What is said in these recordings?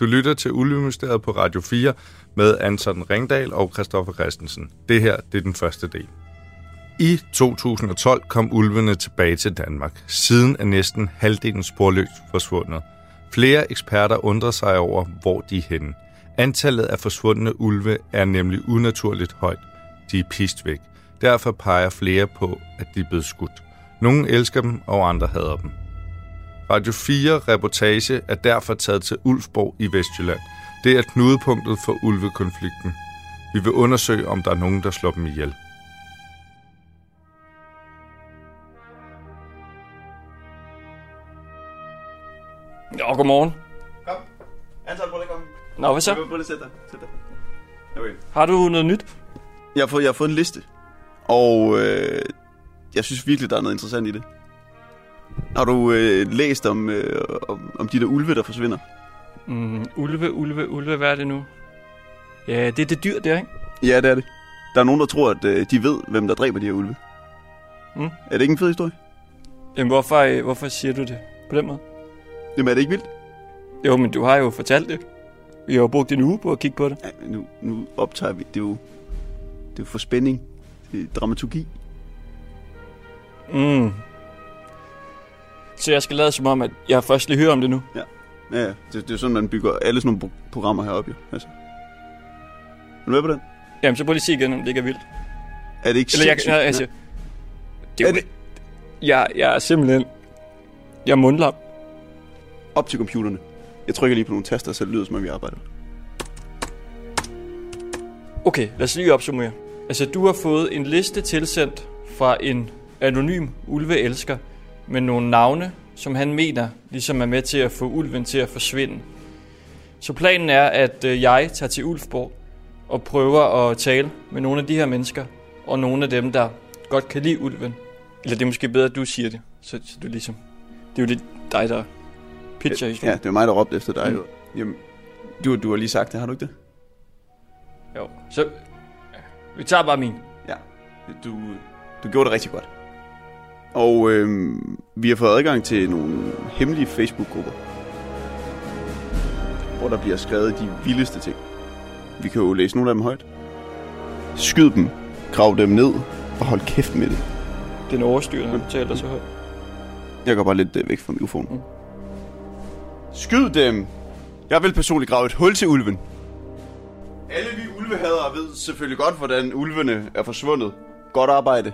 Du lytter til Ulvemysteriet på Radio 4 med Anton Ringdal og Christoffer Christensen. Det her det er den første del. I 2012 kom ulvene tilbage til Danmark. Siden er næsten halvdelen sporløst forsvundet. Flere eksperter undrer sig over, hvor de er henne. Antallet af forsvundne ulve er nemlig unaturligt højt. De er pist væk. Derfor peger flere på, at de er blevet skudt. Nogle elsker dem, og andre hader dem. Radio 4 reportage er derfor taget til Ulfborg i Vestjylland. Det er knudepunktet for ulvekonflikten. Vi vil undersøge, om der er nogen, der slår dem ihjel. Ja, godmorgen. Kom. Anton, prøv lige at komme. Nå, hvad så? Prøv lige at sætte dig. Sæt dig. Okay. Har du noget nyt? Jeg har fået, jeg har fået en liste. Og øh, jeg synes virkelig, der er noget interessant i det. Har du øh, læst om, øh, om, om de der ulve, der forsvinder? Mm, ulve, ulve, ulve, hvad er det nu? Ja, det er det dyr der, ikke? Ja, det er det. Der er nogen, der tror, at øh, de ved, hvem der dræber de her ulve. Mm. Er det ikke en fed historie? Jamen, hvorfor, øh, hvorfor siger du det på den måde? Jamen, er det ikke vildt? Jo, men du har jo fortalt det. Vi har jo brugt en uge på at kigge på det. Ja, nu, nu optager vi. Det er jo, det er jo for spænding. Det er dramaturgi. Mm. Så jeg skal lade som om, at jeg først lige hører om det nu. Ja, ja. Det, det er sådan, man bygger alle sådan nogle pro- programmer heroppe, jo. Altså. Er du med på den? Jamen, så prøv lige sige igen, om det ikke er vildt. Er det ikke Eller jeg, jeg, altså, det er, Er det- jeg, jeg er simpelthen... Jeg er mundlam. op til computerne. Jeg trykker lige på nogle taster, så det lyder som om vi arbejder. Okay, lad os lige opsummere. Altså, du har fået en liste tilsendt fra en anonym ulveelsker med nogle navne, som han mener ligesom er med til at få ulven til at forsvinde. Så planen er, at øh, jeg tager til Ulfborg og prøver at tale med nogle af de her mennesker, og nogle af dem, der godt kan lide ulven. Eller det er måske bedre, at du siger det, så, så du ligesom... Det er jo lidt dig, der pitcher Ja, historien. det er mig, der råbte efter dig. Mm. Jamen, du, du har lige sagt det, har du ikke det? Jo, så... Vi tager bare min. Ja. Du, du gjorde det rigtig godt. Og øhm, vi har fået adgang til nogle hemmelige Facebook-grupper, hvor der bliver skrevet de vildeste ting. Vi kan jo læse nogle af dem højt. Skyd dem, grav dem ned og hold kæft med det. Den overstyrende, han taler så højt. Jeg går bare lidt øh, væk fra mikrofonen. Mm. Mm. Skyd dem! Jeg vil personligt grave et hul til ulven. Alle vi ulvehadere ved selvfølgelig godt, hvordan ulvene er forsvundet. Godt arbejde.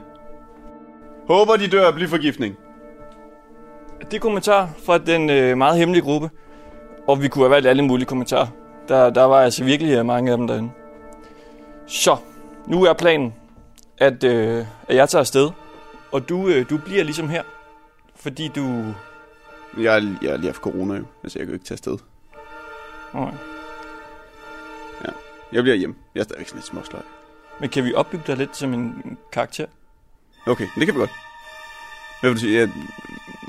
Håber, de dør af blyforgiftning. Det er kommentar fra den øh, meget hemmelige gruppe. Og vi kunne have valgt alle mulige kommentarer. Der, der var altså virkelig øh, mange af dem derinde. Så, nu er planen, at, øh, at jeg tager afsted. Og du, øh, du bliver ligesom her. Fordi du... Jeg, er- jeg er lige haft corona jo, altså jeg kan jo ikke tage afsted. Oh, Jeg bliver hjemme. Jeg er stadigvæk sådan lidt småsløj. men kan vi opbygge dig lidt som en karakter? Okay, det kan vi godt. Hvad vil du sige? Ja,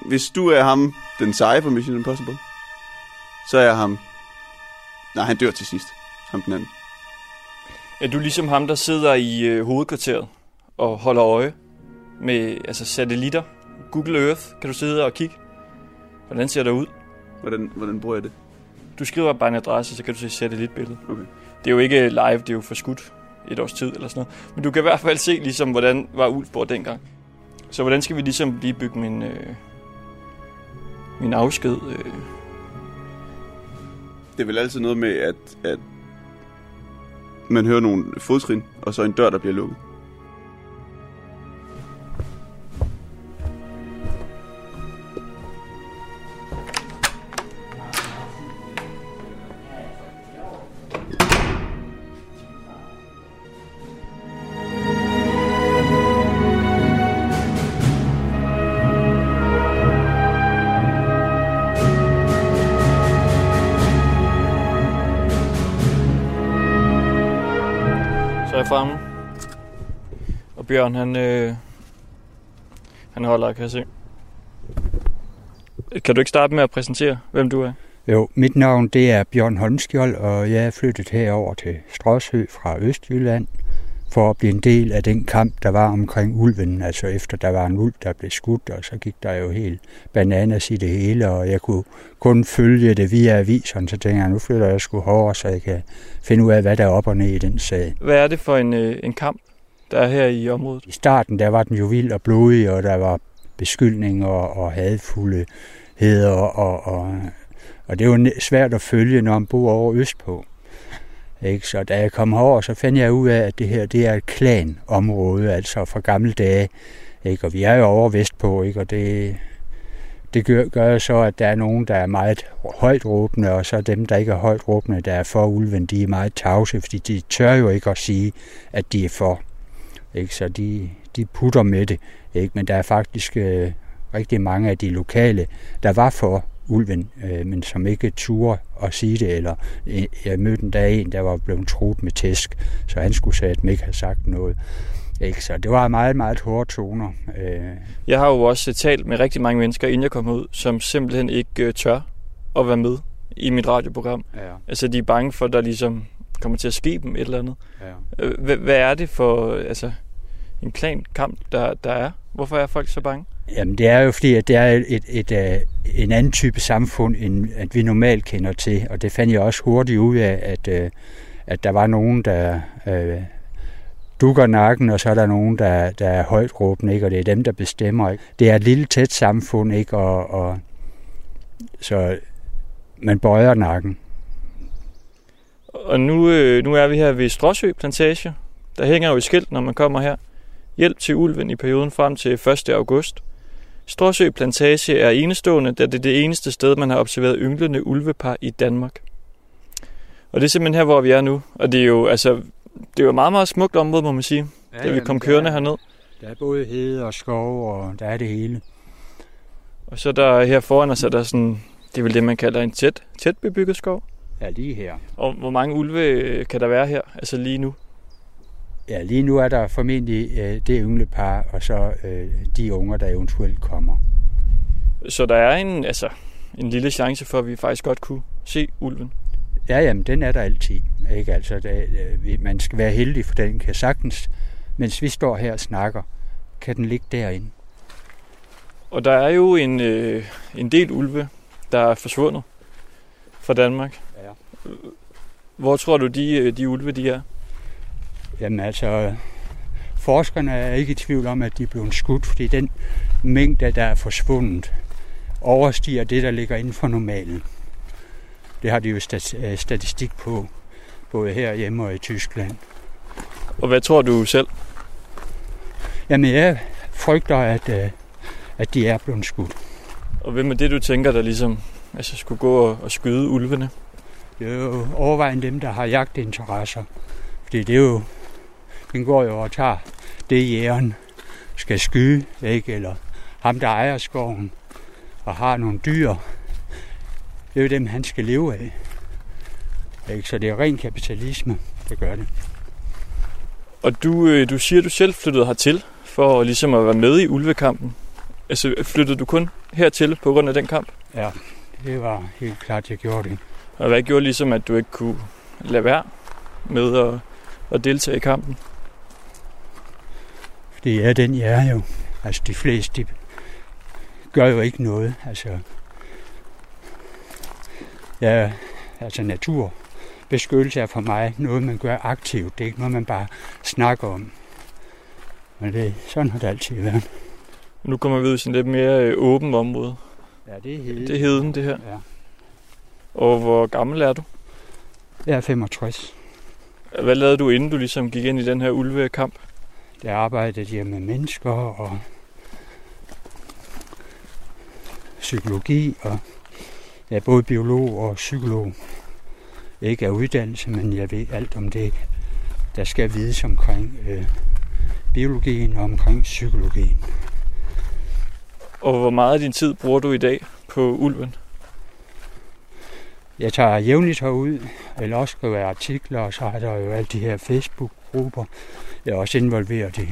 hvis du er ham, den seje på Mission Impossible, så er jeg ham... Nej, han dør til sidst. Ham den anden. Er du ligesom ham, der sidder i øh, hovedkvarteret og holder øje med altså satellitter? Google Earth, kan du sidde og kigge? Hvordan ser det ud? Hvordan, hvordan bruger jeg det? Du skriver bare en adresse, så kan du se satellitbilledet. Okay. Det er jo ikke live, det er jo forskudt et års tid eller sådan noget. Men du kan i hvert fald se, ligesom, hvordan var Ulfborg dengang. Så hvordan skal vi ligesom lige bygge min, øh, min afsked? Øh. Det er vel altid noget med, at, at man hører nogle fodtrin, og så en dør, der bliver lukket. Bjørn, han, øh, han holder, kan jeg se. Kan du ikke starte med at præsentere, hvem du er? Jo, mit navn det er Bjørn Holmskjold, og jeg er flyttet herover til Stråsø fra Østjylland. for at blive en del af den kamp, der var omkring ulven. Altså efter der var en ulv, der blev skudt, og så gik der jo helt bananas i det hele, og jeg kunne kun følge det via aviserne, så tænkte jeg, nu flytter jeg sgu hårdere, så jeg kan finde ud af, hvad der er op og ned i den sag. Hvad er det for en, øh, en kamp, der er her i området? I starten, der var den jo vild og blodig, og der var beskyldninger og hadfuldheder, og, og, og det var svært at følge, når man bor over østpå. Ikke? Så da jeg kom herover, så fandt jeg ud af, at det her det er et klanområde, altså fra gamle dage. Ikke? Og vi er jo over vestpå, ikke? og det, det gør, gør så, at der er nogen, der er meget højt råbende, og så dem, der ikke er højt råbende, der er for ulven, de er meget tavse, fordi de tør jo ikke at sige, at de er for. Ikke? Så de, de putter med det. Ikke? Men der er faktisk øh, rigtig mange af de lokale, der var for ulven, øh, men som ikke turde at sige det, eller øh, jeg mødte en dag en, der var blevet troet med tæsk, så han skulle sige, at ikke have sagt noget. Ikke? Så det var meget, meget hårde toner. Øh. Jeg har jo også talt med rigtig mange mennesker, inden jeg kom ud, som simpelthen ikke øh, tør at være med i mit radioprogram. Ja. Altså, de er bange for, at der ligesom kommer til at ske dem et eller andet. Ja. Øh, hvad, hvad er det for altså, en klankamp, der, der er? Hvorfor er folk så bange? Jamen det er jo fordi, at det er et, et, et, øh, en anden type samfund, end at vi normalt kender til. Og det fandt jeg også hurtigt ud af, at, øh, at der var nogen, der øh, dukker nakken, og så er der nogen, der, der er højt råbende, ikke? og det er dem, der bestemmer. Ikke? Det er et lille tæt samfund, ikke? Og, og, så man bøjer nakken. Og nu, øh, nu er vi her ved Stråsø Plantage. Der hænger jo et skilt, når man kommer her. Hjælp til ulven i perioden frem til 1. august. Stråsø Plantage er enestående, da det er det eneste sted, man har observeret ynglende ulvepar i Danmark. Og det er simpelthen her, hvor vi er nu. Og det er jo, altså, det er jo et meget, meget smukt område, må man sige, ja, da vi kom kørende herned. Der er både hede og skov, og der er det hele. Og så der her foran os er der sådan, det er vel det, man kalder en tæt, tæt bebygget skov. Ja, lige her. Og hvor mange ulve kan der være her, altså lige nu? Ja, lige nu er der formentlig øh, det ynglepar, og så øh, de unger, der eventuelt kommer. Så der er en, altså, en lille chance for, at vi faktisk godt kunne se ulven? Ja, jamen, den er der altid. Ikke? Altså, det, øh, man skal være heldig, for den kan sagtens, mens vi står her og snakker, kan den ligge derinde. Og der er jo en, øh, en del ulve, der er forsvundet fra Danmark. Hvor tror du, de, øh, de ulve de er? Jamen altså, forskerne er ikke i tvivl om, at de er blevet skudt, fordi den mængde, der er forsvundet, overstiger det, der ligger inden for normalen. Det har de jo øh, statistik på, både herhjemme og i Tyskland. Og hvad tror du selv? Jamen, jeg frygter, at, øh, at de er blevet skudt. Og hvem er det, du tænker, der ligesom altså, skulle gå og skyde ulvene? Det er jo overvejende dem, der har jagtinteresser. Fordi det er jo den går jo og tager det, jægeren skal skyde, ikke? eller ham, der ejer skoven og har nogle dyr. Det er jo dem, han skal leve af. Ikke? Så det er ren kapitalisme, der gør det. Og du, øh, du siger, at du selv flyttede hertil for ligesom at være med i ulvekampen. Altså flyttede du kun hertil på grund af den kamp? Ja, det var helt klart, jeg gjorde det. Og hvad gjorde ligesom, at du ikke kunne lade være med at, at deltage i kampen? Det er den, jeg er jo. Altså de fleste, de gør jo ikke noget. Altså, ja, altså natur beskyttelse er for mig noget, man gør aktivt. Det er ikke noget, man bare snakker om. Men det, sådan har det altid været. Nu kommer vi ud i sådan lidt mere øh, åben område. Ja, det er heden. Det er heden, det her. Ja. Og hvor gammel er du? Jeg er 65. Hvad lavede du, inden du ligesom gik ind i den her ulvekamp? Der arbejdede jeg med mennesker og psykologi, og jeg er både biolog og psykolog. Ikke af uddannelse, men jeg ved alt om det, der skal vides omkring øh, biologien og omkring psykologien. Og hvor meget af din tid bruger du i dag på ulven? Jeg tager jævnligt herud, eller også skriver jeg artikler, og så er der jo alle de her Facebook-grupper, jeg er også involveret i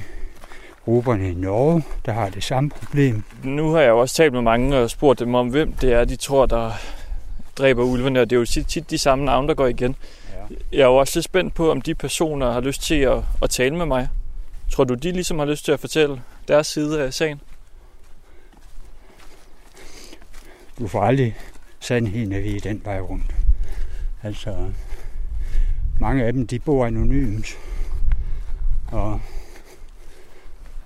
grupperne i Norge, der har det samme problem. Nu har jeg jo også talt med mange og spurgt dem om, hvem det er, de tror, der dræber ulvene, og det er jo tit, tit de samme navne, der går igen. Ja. Jeg er jo også lidt spændt på, om de personer har lyst til at, at tale med mig. Tror du, de ligesom har lyst til at fortælle deres side af sagen? Du får aldrig sandheden at vide den vej rundt. Altså, mange af dem, de bor anonymt, og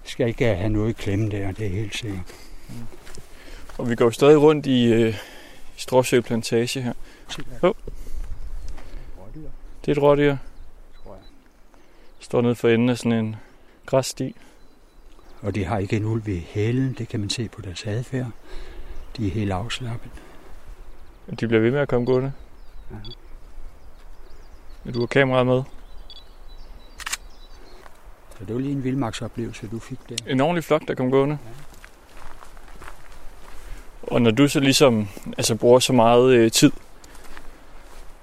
skal ikke have noget klemme der, det er helt sikkert. Og vi går stadig rundt i, øh, i Stråsø Plantage her. Oh. Det er et rådyr. Står nede for enden af sådan en græssti. Og de har ikke en ulv i hælen, det kan man se på deres adfærd. De er helt afslappet. De bliver ved med at komme gående. Ja. Men du har kameraet med. Så det var lige en vildmarksoplevelse, du fik der. En ordentlig flok, der kom gående. Og når du så ligesom altså, bruger så meget øh, tid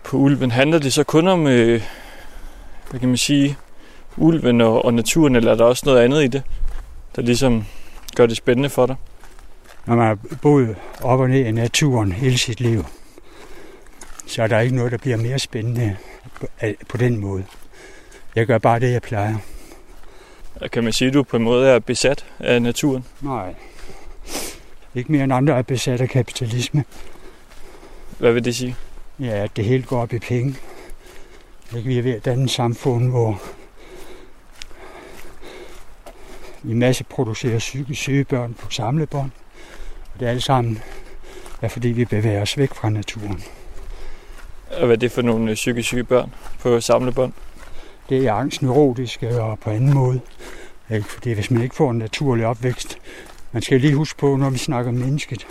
på ulven, handler det så kun om, øh, hvad kan man sige, ulven og, og naturen, eller er der også noget andet i det, der ligesom gør det spændende for dig? Når man har boet op og ned i naturen hele sit liv, så er der ikke noget, der bliver mere spændende på, den måde. Jeg gør bare det, jeg plejer. Kan man sige, at du på en måde er besat af naturen? Nej. Ikke mere end andre er besat af kapitalisme. Hvad vil det sige? Ja, at det hele går op i penge. Vi er ved at danne samfund, hvor vi masse producerer psykisk syge børn på samlebånd. Og det er alt sammen er fordi vi bevæger os væk fra naturen. Og hvad er det for nogle psykisk syge børn på samlebånd? Det er angstneurotiske og på anden måde. Ikke? Fordi hvis man ikke får en naturlig opvækst, man skal lige huske på, når vi snakker om mennesket,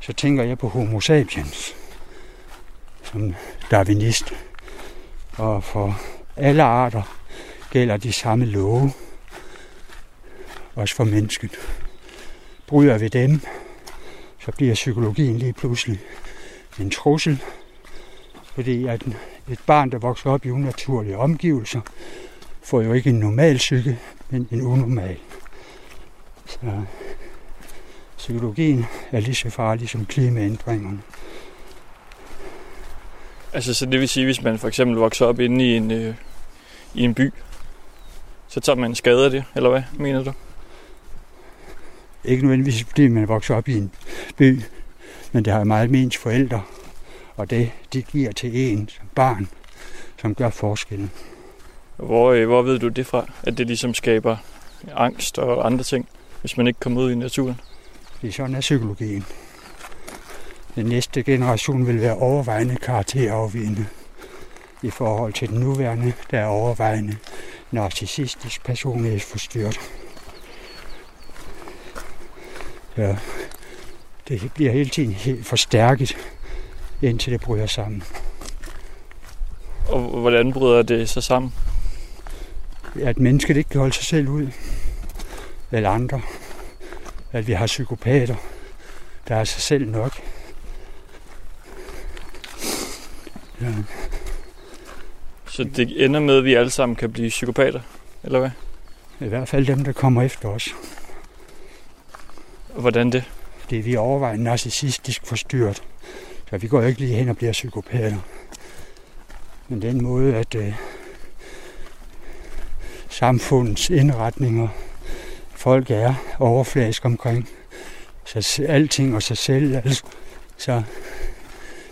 så tænker jeg på homo sapiens, som darwinist. Og for alle arter gælder de samme love, også for mennesket. Bryder vi dem, så bliver psykologien lige pludselig en trussel, fordi at et barn, der vokser op i unaturlige omgivelser, får jo ikke en normal psyke, men en unormal. Så psykologien er lige så farlig som klimaændringerne. Altså, så det vil sige, hvis man for eksempel vokser op inde i en, øh, i en by, så tager man skade af det, eller hvad mener du? Ikke nødvendigvis, fordi man vokser op i en by, men det har meget med ens forældre, og det, de giver til en som barn, som gør forskellen. Hvor, øh, hvor ved du det fra, at det ligesom skaber angst og andre ting, hvis man ikke kommer ud i naturen? Fordi sådan er psykologien. Den næste generation vil være overvejende karakterafvigende i forhold til den nuværende, der er overvejende narcissistisk personlighedsforstyrret. Ja, det bliver hele tiden helt forstærket, indtil det bryder sammen. Og hvordan bryder det sig sammen? At mennesket ikke kan holde sig selv ud, eller andre. At vi har psykopater, der er sig selv nok. Ja. Så det ender med, at vi alle sammen kan blive psykopater, eller hvad? I hvert fald dem, der kommer efter os. Hvordan det? Det er vi overvejende narcissistisk forstyrret. Så vi går jo ikke lige hen og bliver psykopater. Men den måde, at øh, samfundets indretninger, folk er overfladisk omkring så alting og sig selv, altså, så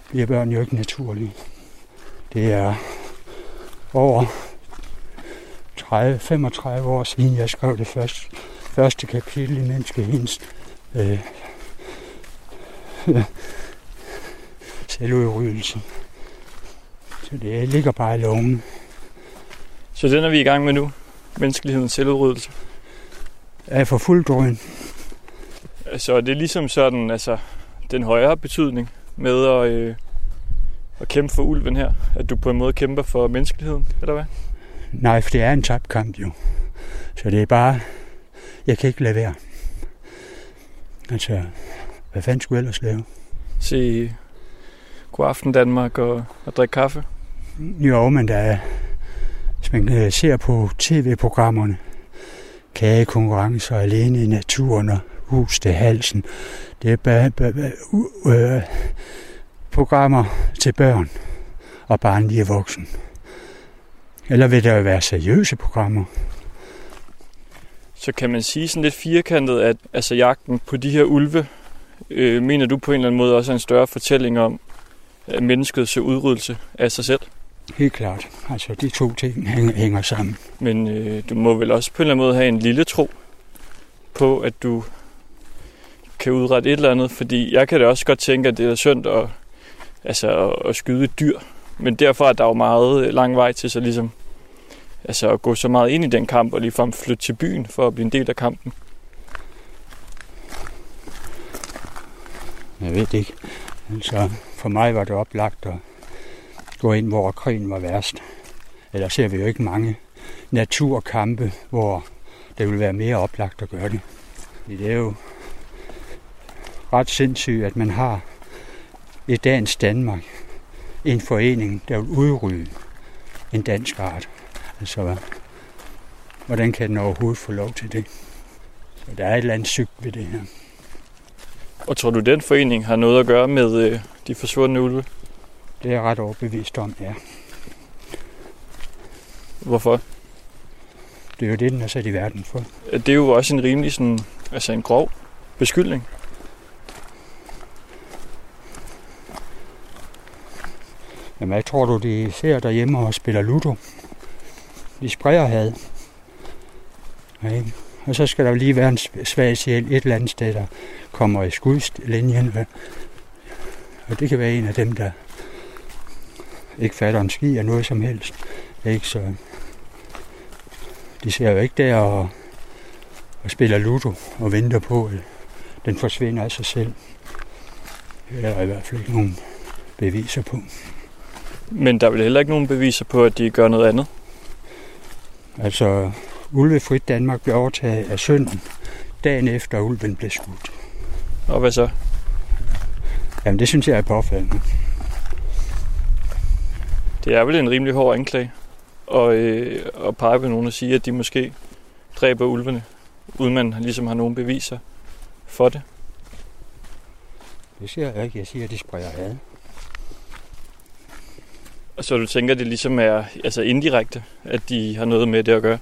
bliver børn jo ikke naturlige. Det er over 30-35 år siden, jeg skrev det første, første kapitel i menneskehedens øh, selvudryddelse. Så det ligger bare i lungen. Så den er vi i gang med nu? Menneskelighedens selvudryddelse? Er for fuld drøn. Altså, er det ligesom sådan, altså, den højere betydning med at, øh, at kæmpe for ulven her? At du på en måde kæmper for menneskeligheden, eller hvad? Nej, for det er en tabt kamp jo. Så det er bare, jeg kan ikke lade være. Altså, hvad fanden skulle jeg ellers lave? Se God Aften Danmark og, og drikke kaffe? Jo, men der er, hvis man øh, ser på tv-programmerne, kagekonkurrencer alene i naturen og hus til halsen, det er bare, bare, uh, uh, programmer til børn. og barnlige voksen. Eller vil der være seriøse programmer? Så kan man sige sådan lidt firkantet, at altså, jagten på de her ulve, øh, mener du på en eller anden måde også er en større fortælling om menneskets udryddelse af sig selv? Helt klart. Altså, de to ting hænger, hænger sammen. Men øh, du må vel også på en eller anden måde have en lille tro på, at du kan udrette et eller andet, fordi jeg kan da også godt tænke, at det er synd at, altså, at, at skyde et dyr. Men derfor er der jo meget lang vej til så ligesom altså at gå så meget ind i den kamp og ligefrem flytte til byen for at blive en del af kampen. Jeg ved det ikke. Altså, for mig var det oplagt at gå ind, hvor krigen var værst. Ellers ser vi jo ikke mange naturkampe, hvor det vil være mere oplagt at gøre det. Det er jo ret sindssygt, at man har i dagens Danmark en forening, der vil udrydde en dansk art. Altså, hvordan kan den overhovedet få lov til det? Så der er et eller andet sygt ved det her. Og tror du, den forening har noget at gøre med øh, de forsvundne ulve? Det er jeg ret overbevist om, ja. Hvorfor? Det er jo det, den er sat i verden for. Det er jo også en rimelig sådan, altså en grov beskyldning. Jamen, hvad tror du, de ser derhjemme og spiller Ludo? Vi spreder had. Okay. Og så skal der lige være en svag sjæl et eller andet sted, der kommer i skudlinjen. Og det kan være en af dem, der ikke fatter en ski af noget som helst. Ikke? Så de ser jo ikke der og, og spiller Ludo og venter på, at den forsvinder af sig selv. Det er der i hvert fald ikke nogen beviser på. Men der er vel heller ikke nogen beviser på, at de gør noget andet? Altså, Ulvefrit Danmark blev overtaget af sønnen dagen efter ulven blev skudt. Og hvad så? Jamen, det synes jeg er påfaldende. Det er vel en rimelig hård anklage og, øh, at pege på nogen og sige, at de måske dræber ulvene, uden man ligesom har nogen beviser for det. Det siger jeg ikke. Jeg siger, at de spreder had. Så du tænker, det ligesom er altså indirekte, at de har noget med det at gøre?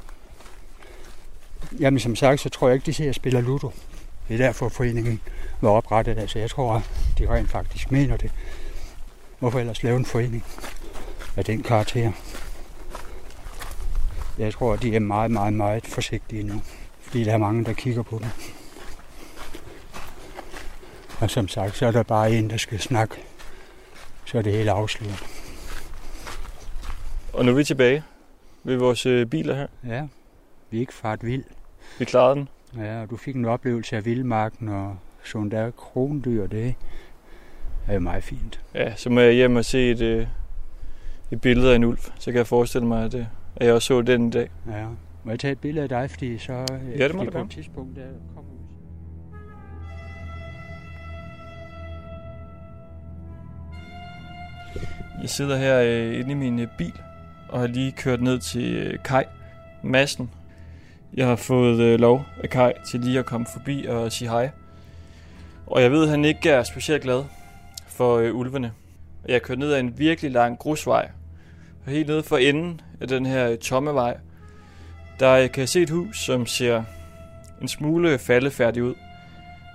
Jamen som sagt, så tror jeg ikke, de ser, at spiller Ludo. Det er derfor foreningen var oprettet. Altså jeg tror, de rent faktisk mener det. Hvorfor ellers lave en forening af den karakter? Jeg tror, de er meget, meget, meget forsigtige nu. Fordi der er mange, der kigger på dem. Og som sagt, så er der bare en, der skal snakke. Så er det hele afsluttet. Og nu er vi tilbage ved vores øh, biler her. Ja, vi er ikke fart vild. Vi klarede den. Ja, og du fik en oplevelse af vildmarken og sådan der krondyr, det er jo meget fint. Ja, så må jeg hjem og se et, øh, et billede af en ulv. Så kan jeg forestille mig, at, øh, at jeg også så den i dag. Ja. Må jeg tage et billede af dig, fordi så Ja, det må fordi på et tidspunkt der kommer. Jeg sidder her øh, inde i min øh, bil og har lige kørt ned til øh, Kai Massen. Jeg har fået øh, lov af Kai til lige at komme forbi og sige hej. Og jeg ved, at han ikke er specielt glad for øh, ulvene. Jeg har kørt ned ad en virkelig lang grusvej. Og helt nede for enden af den her øh, tomme vej, der øh, kan jeg se et hus, som ser en smule faldefærdigt ud.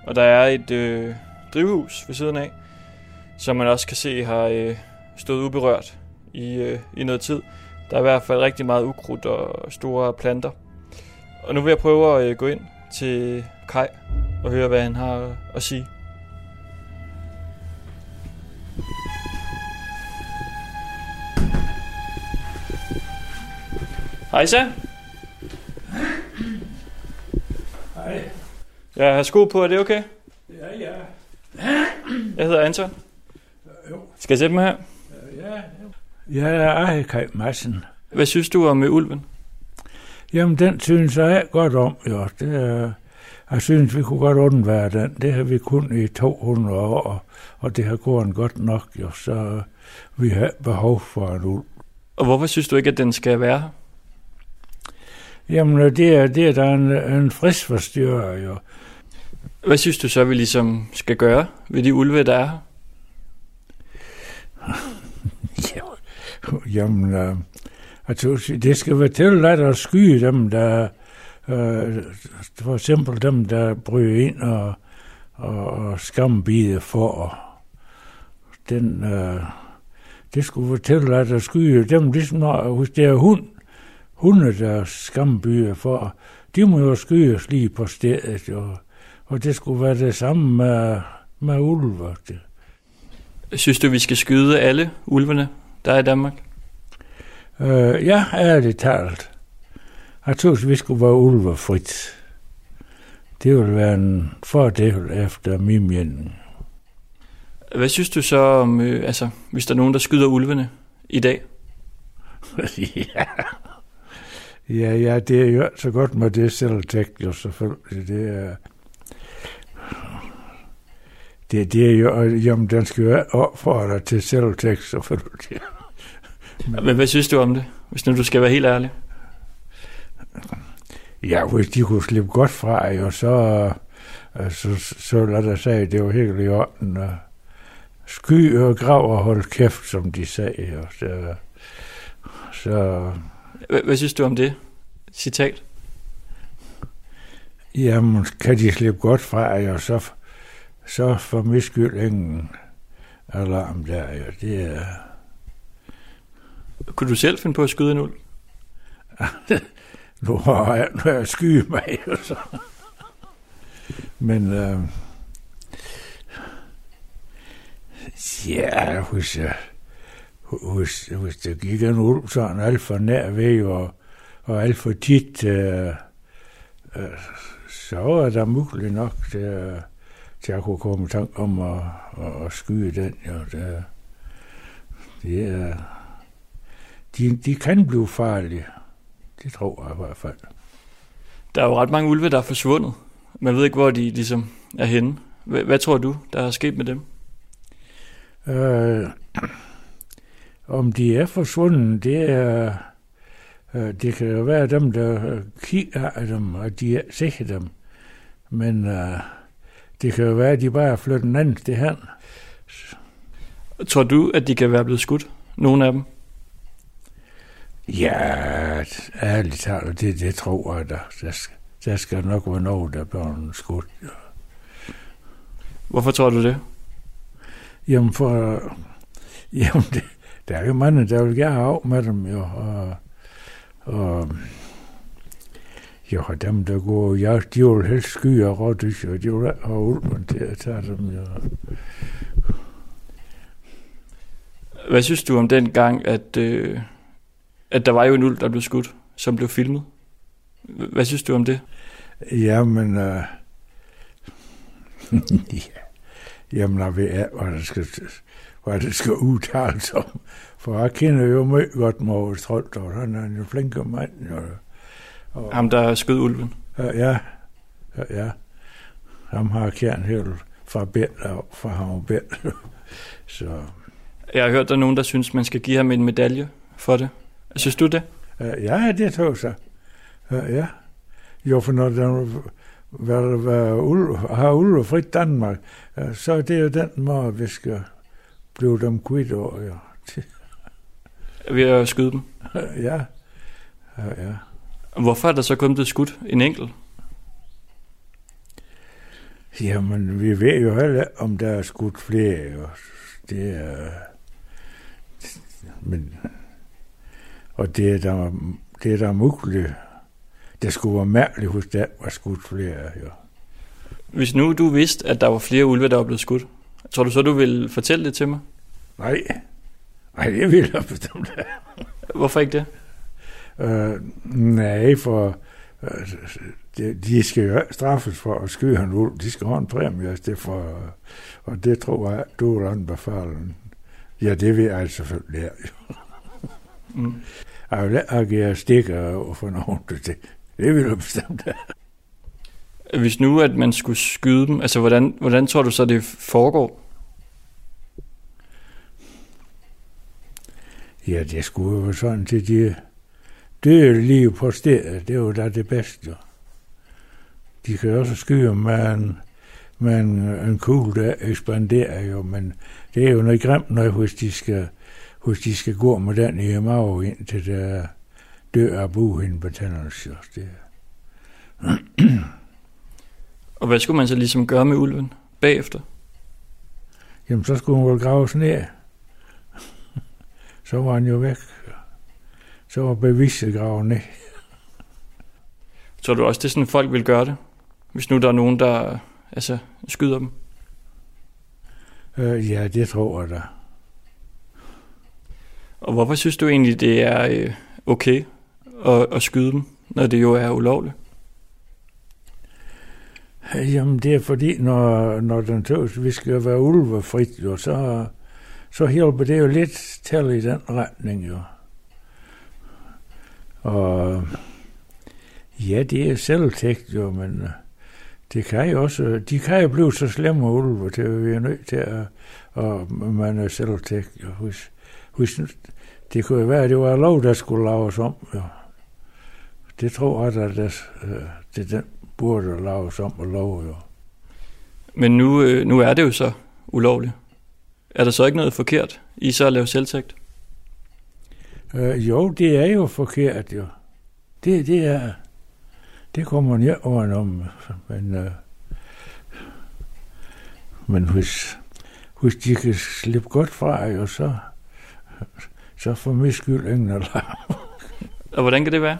Og der er et øh, drivhus ved siden af, som man også kan se har øh, stået uberørt i, øh, i noget tid. Der er i hvert fald rigtig meget ukrudt og store planter. Og nu vil jeg prøve at øh, gå ind til Kai og høre, hvad han har at sige. Hej så. Hej. Jeg har sko på, er det okay? Ja, ja. Jeg hedder Anton. Jo. Skal jeg sætte mig her? Ja, ja. Jeg er Kai Madsen. Hvad synes du om øh, ulven? Jamen, den synes jeg godt om, jo. Det er, jeg synes, vi kunne godt undvære den. Det har vi kun i 200 år, og, det har gået godt nok, jo. Så vi har behov for en ulv. Og hvorfor synes du ikke, at den skal være her? Jamen, det er, det er der en, en friskforstyrrer, jo. Hvad synes du så, vi ligesom skal gøre ved de ulve, der er her? Jamen, øh, altså, det skal være tilladt at skyde dem, der øh, for eksempel dem, der bryder ind og, og, og skambide for. Den, øh, det skulle være tilladt at skyde dem, ligesom når, hvis det er hund, hunde, der skambide for, de må jo skydes lige på stedet, og, og det skulle være det samme med, med ulve. Synes du, vi skal skyde alle ulvene, der er i Danmark? Øh, ja, ærligt talt. Jeg tror, vi skulle være ulvefrit. Det ville være en fordel efter min mening. Hvad synes du så om, øh, altså, hvis der er nogen, der skyder ulvene i dag? ja. ja, ja, det er jo så godt med det selvtægt, jo selvfølgelig. Det er, det, det er jo, jamen, den skal jo opfordre til selvtægt, selvfølgelig. Men, hvad synes du om det, hvis nu du skal være helt ærlig? Ja, hvis de kunne slippe godt fra, jo, så, så, så lad os sige, det var helt i orden. Sky og grav og hold kæft, som de sagde. Og så, så... Hvad synes du om det citat? Jamen, kan de slippe godt fra, jo, så, så for min skyld ingen alarm der, jo. Det er... Kunne du selv finde på at skyde en ulv? nu har jeg, nu har jeg skyet mig, jo, så. Men øh, ja, hvis, jeg, øh, hvis, hvis det gik en ulv sådan alt for nær ved, og, og alt for tit, øh, øh, så er der muligt nok til, øh, til at kunne komme i tanke om at, at, at skyde den. Jo. Det, det er, de, de kan blive farlige. Det tror jeg i hvert fald. Der er jo ret mange ulve, der er forsvundet. Man ved ikke, hvor de ligesom er henne. Hvad, hvad tror du, der er sket med dem? Øh, om de er forsvundet, det er... Øh, det kan jo være dem, der kigger af dem, og de ser dem. Men øh, det kan jo være, at de bare er flyttet en anden sted hen. Tror du, at de kan være blevet skudt? Nogle af dem? Ja, ærligt talt, det, det tror jeg, der, der, skal, der skal nok være noget, der bliver skudt. Hvorfor tror du det? Jamen, for, jamen det, der er jo mange, der vil gerne af med dem, jo, og, og jo, dem, der går ja, de vil helst sky og rådys, og de vil have ulven til at tage dem, jo. Hvad synes du om den gang, at, øh, at der var jo en ulv, der blev skudt, som blev filmet? Hvad synes du om det? Jamen, øh, ja. Jamen, jeg ved ikke, hvad det skal, hvad det skal udtales om. For jeg kender jo meget godt Moritz Troldt, han er en flink mand. Jo. Og, Ham, der skød ulven? Ja, ja, ja. Ham har kern helt fra Bæl og fra ham Bæl. Så. Jeg har hørt, der er nogen, der synes, man skal give ham en medalje for det. Synes du det? Ja, det tog sig. Ja. Jo, for når der hvad, hvad ul, har ulve frit Danmark, så er det jo den måde, vi skal blive dem kvidt over. Ja. Ved at skyde dem? Ja. ja, ja. Hvorfor er der så kun blevet skudt en enkelt? Jamen, vi ved jo heller, om der er skudt flere. Det er... Men... Og det er der, det er der muligt det skulle være mærkeligt, hvis der var skudt flere. Ja. Hvis nu du vidste, at der var flere ulve, der var blevet skudt, tror du så, du vil fortælle det til mig? Nej. Nej, det vil jeg bestemt Hvorfor ikke det? Øh, nej, for øh, de, de skal jo straffes for at skyde en ulv. De skal have en præmie det for, og det tror jeg, du vil anbefale. Ja, det vil jeg selvfølgelig. Mm. Jeg vil ikke agere stikker for nogen. Det, det vil jeg bestemt Hvis nu, at man skulle skyde dem, altså hvordan, hvordan tror du så, det foregår? Ja, det skulle jo sådan til de døde lige på stedet. Det er jo da det bedste. De kan også skyde med en, med en, en kugle, der ekspanderer jo, men det er jo noget grimt, når hvis de skal hvis de skal gå med den i ind til der dør af buhindebetændelse. Det. Og hvad skulle man så ligesom gøre med ulven bagefter? Jamen, så skulle hun vel graves ned. så var han jo væk. Så var beviset gravet ned. Tror du også, det er sådan, folk vil gøre det? Hvis nu der er nogen, der altså, skyder dem? Øh, ja, det tror jeg da. Og hvorfor synes du egentlig, det er øh, okay at, at skyde dem, når det jo er ulovligt? Jamen, det er fordi, når, når den tøs, vi skal være ulvefrit, jo, så, så hjælper det jo lidt til i den retning, jo. Og ja, det er selvtægt, jo, men øh, det kan jo også, de kan jo blive så slemme ulve, til vi er nødt til at, og man er selvtægt, jo. Hvis, hvis, det kunne jo være, at det var lov, der skulle laves om, jo. Det tror jeg, at det, øh, det den burde laves om og lov, jo. Men nu, øh, nu er det jo så ulovligt. Er der så ikke noget forkert i så at lave selvtægt? Øh, jo, det er jo forkert, jo. Det, det er... Det kommer man jo om. Men, øh, men hvis, hvis de kan slippe godt fra, jo, så, så får min skyld ingen alarm. Og hvordan kan det være?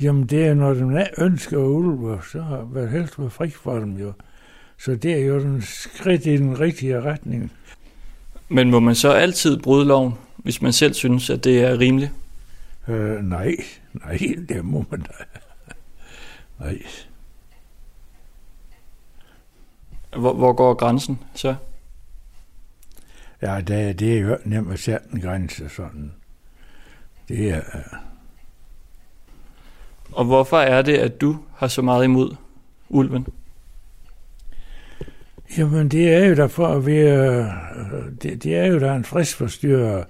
Jamen, det er, når de ønsker ulve, så vil helst være fri for dem jo. Så det er jo en skridt i den rigtige retning. Men må man så altid bryde loven, hvis man selv synes, at det er rimeligt? Øh, nej, nej, det må man da. Nej. Hvor, hvor går grænsen så? Ja, det, det er jo nemt at sætte en grænse sådan. Det er, Og hvorfor er det, at du har så meget imod ulven? Jamen, det er jo derfor, at vi er, det, det er jo der en frisk forstyrrer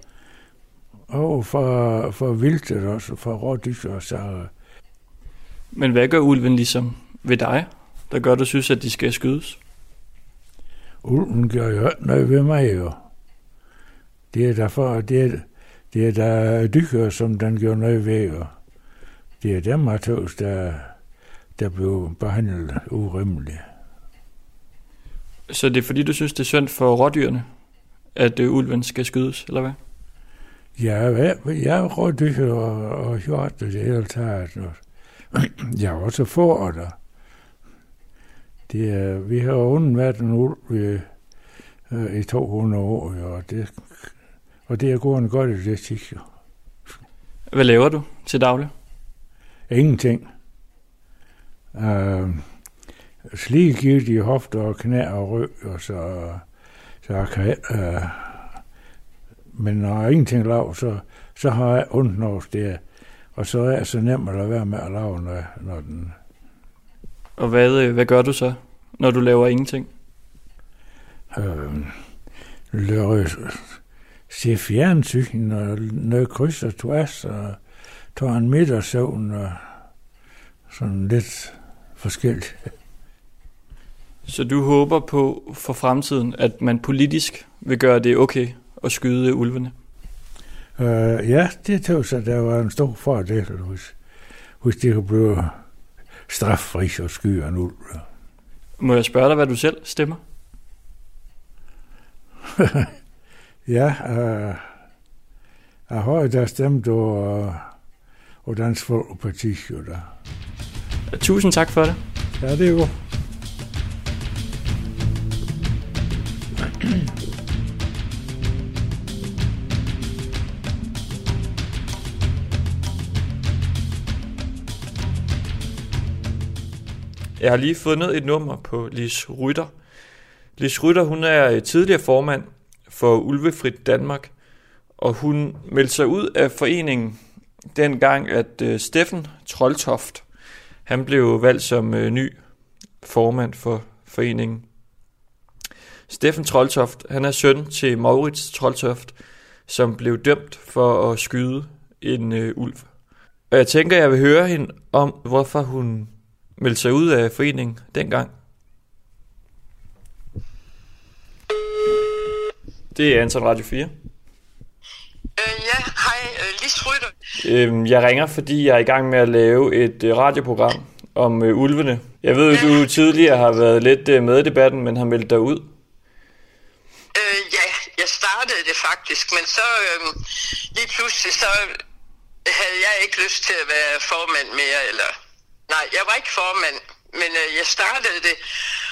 og for, for vildtet også, for rådyr og så. Men hvad gør ulven ligesom ved dig, der gør, du synes, at de skal skydes? Ulven gør jo ikke noget ved mig jo. Det er derfor, det er, det er der dyr, som den gør noget ved jo. Det er dem, Matheus, der, der blev behandlet urimeligt. Så det er fordi, du synes, det er synd for rådyrene, at øh, ulven skal skydes, eller hvad? Ja, hvad- jeg er rådyr og, og hjort det hele taget. Og jeg er også får der. Det er, vi har undværet en ulv i, øh, i 200 år, og det, og det er gået godt i det jo. Hvad laver du til daglig? Ingenting. Uh, Sligegivet i hofter og knæ og ryg, og så, så jeg kan uh, men når jeg ingenting laver, så, så har jeg ondt når det er. Og så er jeg så nemt at lade være med at lave, når, når den... Og hvad, øh, hvad gør du så, når du laver ingenting? Øh, lører, se fjernsyn og noget kryds og tværs og tager en middagssøvn og sådan lidt forskelligt. Så du håber på for fremtiden, at man politisk vil gøre det okay at skyde ulvene? Øh, ja, det tog sig, der var en stor fordel, hvis, hvis det kunne blive straffri og skyde en ulv. Må jeg spørge dig, hvad du selv stemmer? Ja, øh, jeg har jo der stemt over, over Dansk Folkeparti, jo. Tusind tak for det. Ja, det er jo. Jeg har lige fundet et nummer på Lis Rytter. Lis Rytter, hun er tidligere formand for Ulvefrit Danmark, og hun meldte sig ud af foreningen dengang, at øh, Steffen Troldtoft, han blev valgt som øh, ny formand for foreningen. Steffen Troldtoft, han er søn til Maurits Troldtoft, som blev dømt for at skyde en øh, ulv. Og jeg tænker, jeg vil høre hende om, hvorfor hun meldte sig ud af foreningen dengang. Det er Anton Radio 4. Rytter. Øhm, jeg ringer, fordi jeg er i gang med at lave et øh, radioprogram om øh, ulvene. Jeg ved, at du tidligere har været lidt øh, med i debatten, men har meldt dig ud. Øh, ja, jeg startede det faktisk, men så øh, lige pludselig så havde jeg ikke lyst til at være formand mere, eller nej, jeg var ikke formand, men øh, jeg startede det,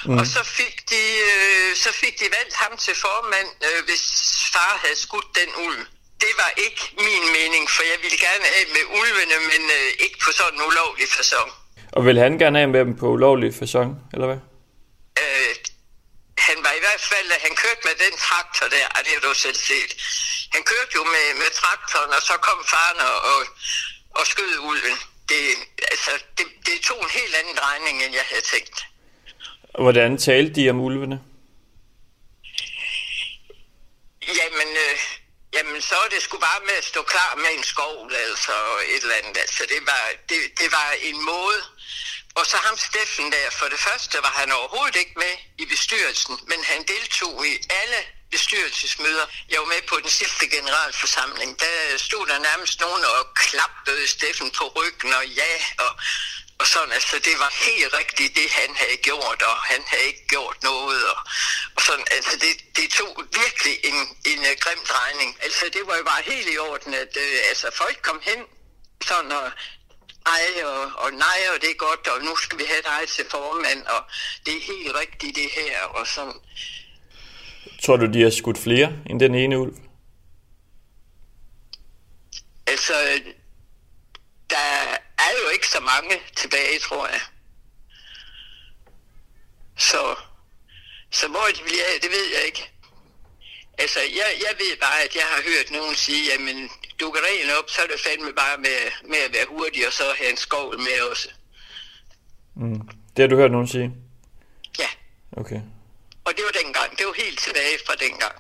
mm. og så fik de øh, så fik de valgt ham til formand, øh, hvis far havde skudt den ulv. Det var ikke min mening, for jeg ville gerne af med ulvene, men øh, ikke på sådan en ulovlig fasong. Og vil han gerne have med dem på ulovlig fasong, eller hvad? Øh, han var i hvert fald, han kørte med den traktor der, og det har du selv set. Han kørte jo med, med traktoren, og så kom faren og, og, og skød ulven. Det, altså, det, det tog en helt anden drejning, end jeg havde tænkt. Hvordan talte de om ulvene? Jamen, øh, jamen så er det sgu bare med at stå klar med en skov, altså et eller andet. Altså, det var, det, det var en måde. Og så ham Steffen der, for det første var han overhovedet ikke med i bestyrelsen, men han deltog i alle bestyrelsesmøder. Jeg var med på den sidste generalforsamling. Der stod der nærmest nogen og klappede Steffen på ryggen og ja, og, og sådan. Altså, det var helt rigtigt det, han havde gjort, og han havde ikke gjort noget. Og, og sådan, altså, det, det tog virkelig en, en uh, grim drejning. Altså, det var jo bare helt i orden, at uh, altså, folk kom hen sådan og ej, og, og nej, og det er godt, og nu skal vi have dig til formand, og det er helt rigtigt det her, og sådan. Tror du, de har skudt flere end den ene ulv? Altså, der er jo ikke så mange tilbage, tror jeg. Så, så hvor de bliver af, det ved jeg ikke. Altså, jeg, jeg ved bare, at jeg har hørt nogen sige, jamen, dukker rent op, så er det fandme bare med, med at være hurtig, og så have en skovl med også. Mm. Det har du hørt nogen sige? Ja, Okay. Og det var dengang. Det var helt tilbage fra dengang.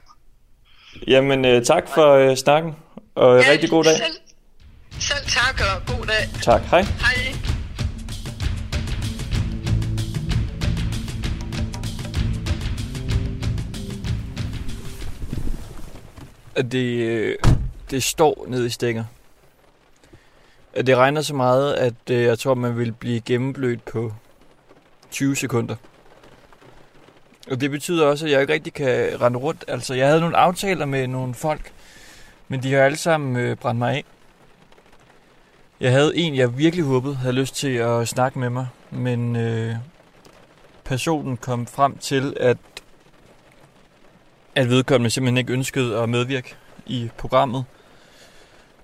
Jamen, øh, tak for øh, snakken, og ja, rigtig god dag. Selv, selv tak, og god dag. Tak, hej. Hej. det, øh, det står ned i stænger. Det regner så meget, at øh, jeg tror, man vil blive gennemblødt på 20 sekunder. Og det betyder også, at jeg ikke rigtig kan rende rundt. Altså, jeg havde nogle aftaler med nogle folk, men de har alle sammen øh, brændt mig af. Jeg havde en, jeg virkelig håbede havde lyst til at snakke med mig, men øh, personen kom frem til, at at vedkommende simpelthen ikke ønskede at medvirke i programmet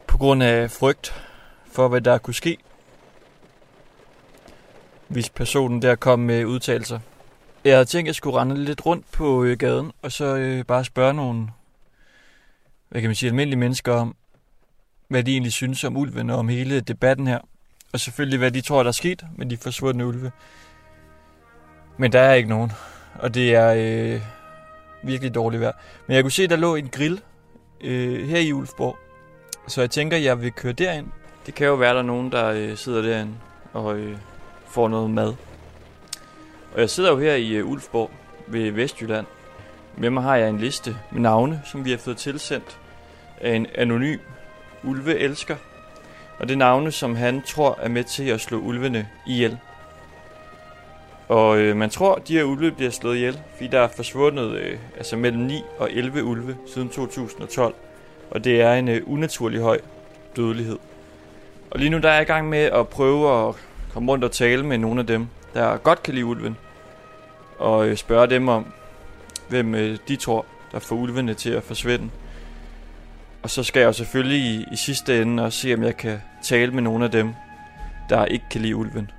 på grund af frygt for, hvad der kunne ske, hvis personen der kom med udtalelser. Jeg havde tænkt, at jeg skulle rende lidt rundt på øh, gaden, og så øh, bare spørge nogle, hvad kan man sige, almindelige mennesker om, hvad de egentlig synes om ulven og om hele debatten her. Og selvfølgelig, hvad de tror, der er sket med de forsvundne ulve. Men der er ikke nogen. Og det er øh, virkelig dårligt vejr. Men jeg kunne se, der lå en grill øh, her i Ulfborg. Så jeg tænker, jeg vil køre derind. Det kan jo være, der er nogen, der øh, sidder derinde og øh, får noget mad. Og jeg sidder jo her i øh, Ulfborg ved Vestjylland. Med mig har jeg en liste med navne, som vi har fået tilsendt af en anonym ulveelsker. Og det er navne, som han tror er med til at slå ulvene ihjel. Og øh, man tror, at de her ulve bliver slået ihjel, fordi der er forsvundet øh, altså mellem 9 og 11 ulve siden 2012. Og det er en øh, unaturlig høj dødelighed. Og lige nu der er jeg i gang med at prøve at komme rundt og tale med nogle af dem, der godt kan lide ulven. Og øh, spørge dem om, hvem øh, de tror, der får ulvene til at forsvinde. Og så skal jeg selvfølgelig i, i sidste ende også se, om jeg kan tale med nogle af dem, der ikke kan lide ulven.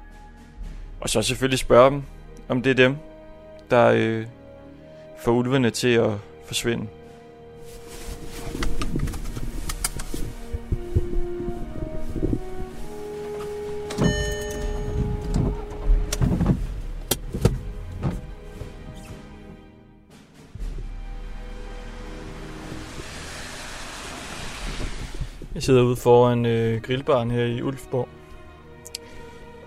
Og så selvfølgelig spørge dem, om det er dem, der øh, får ulvene til at forsvinde. Sidder ude foran øh, grillbaren her i Ulfborg.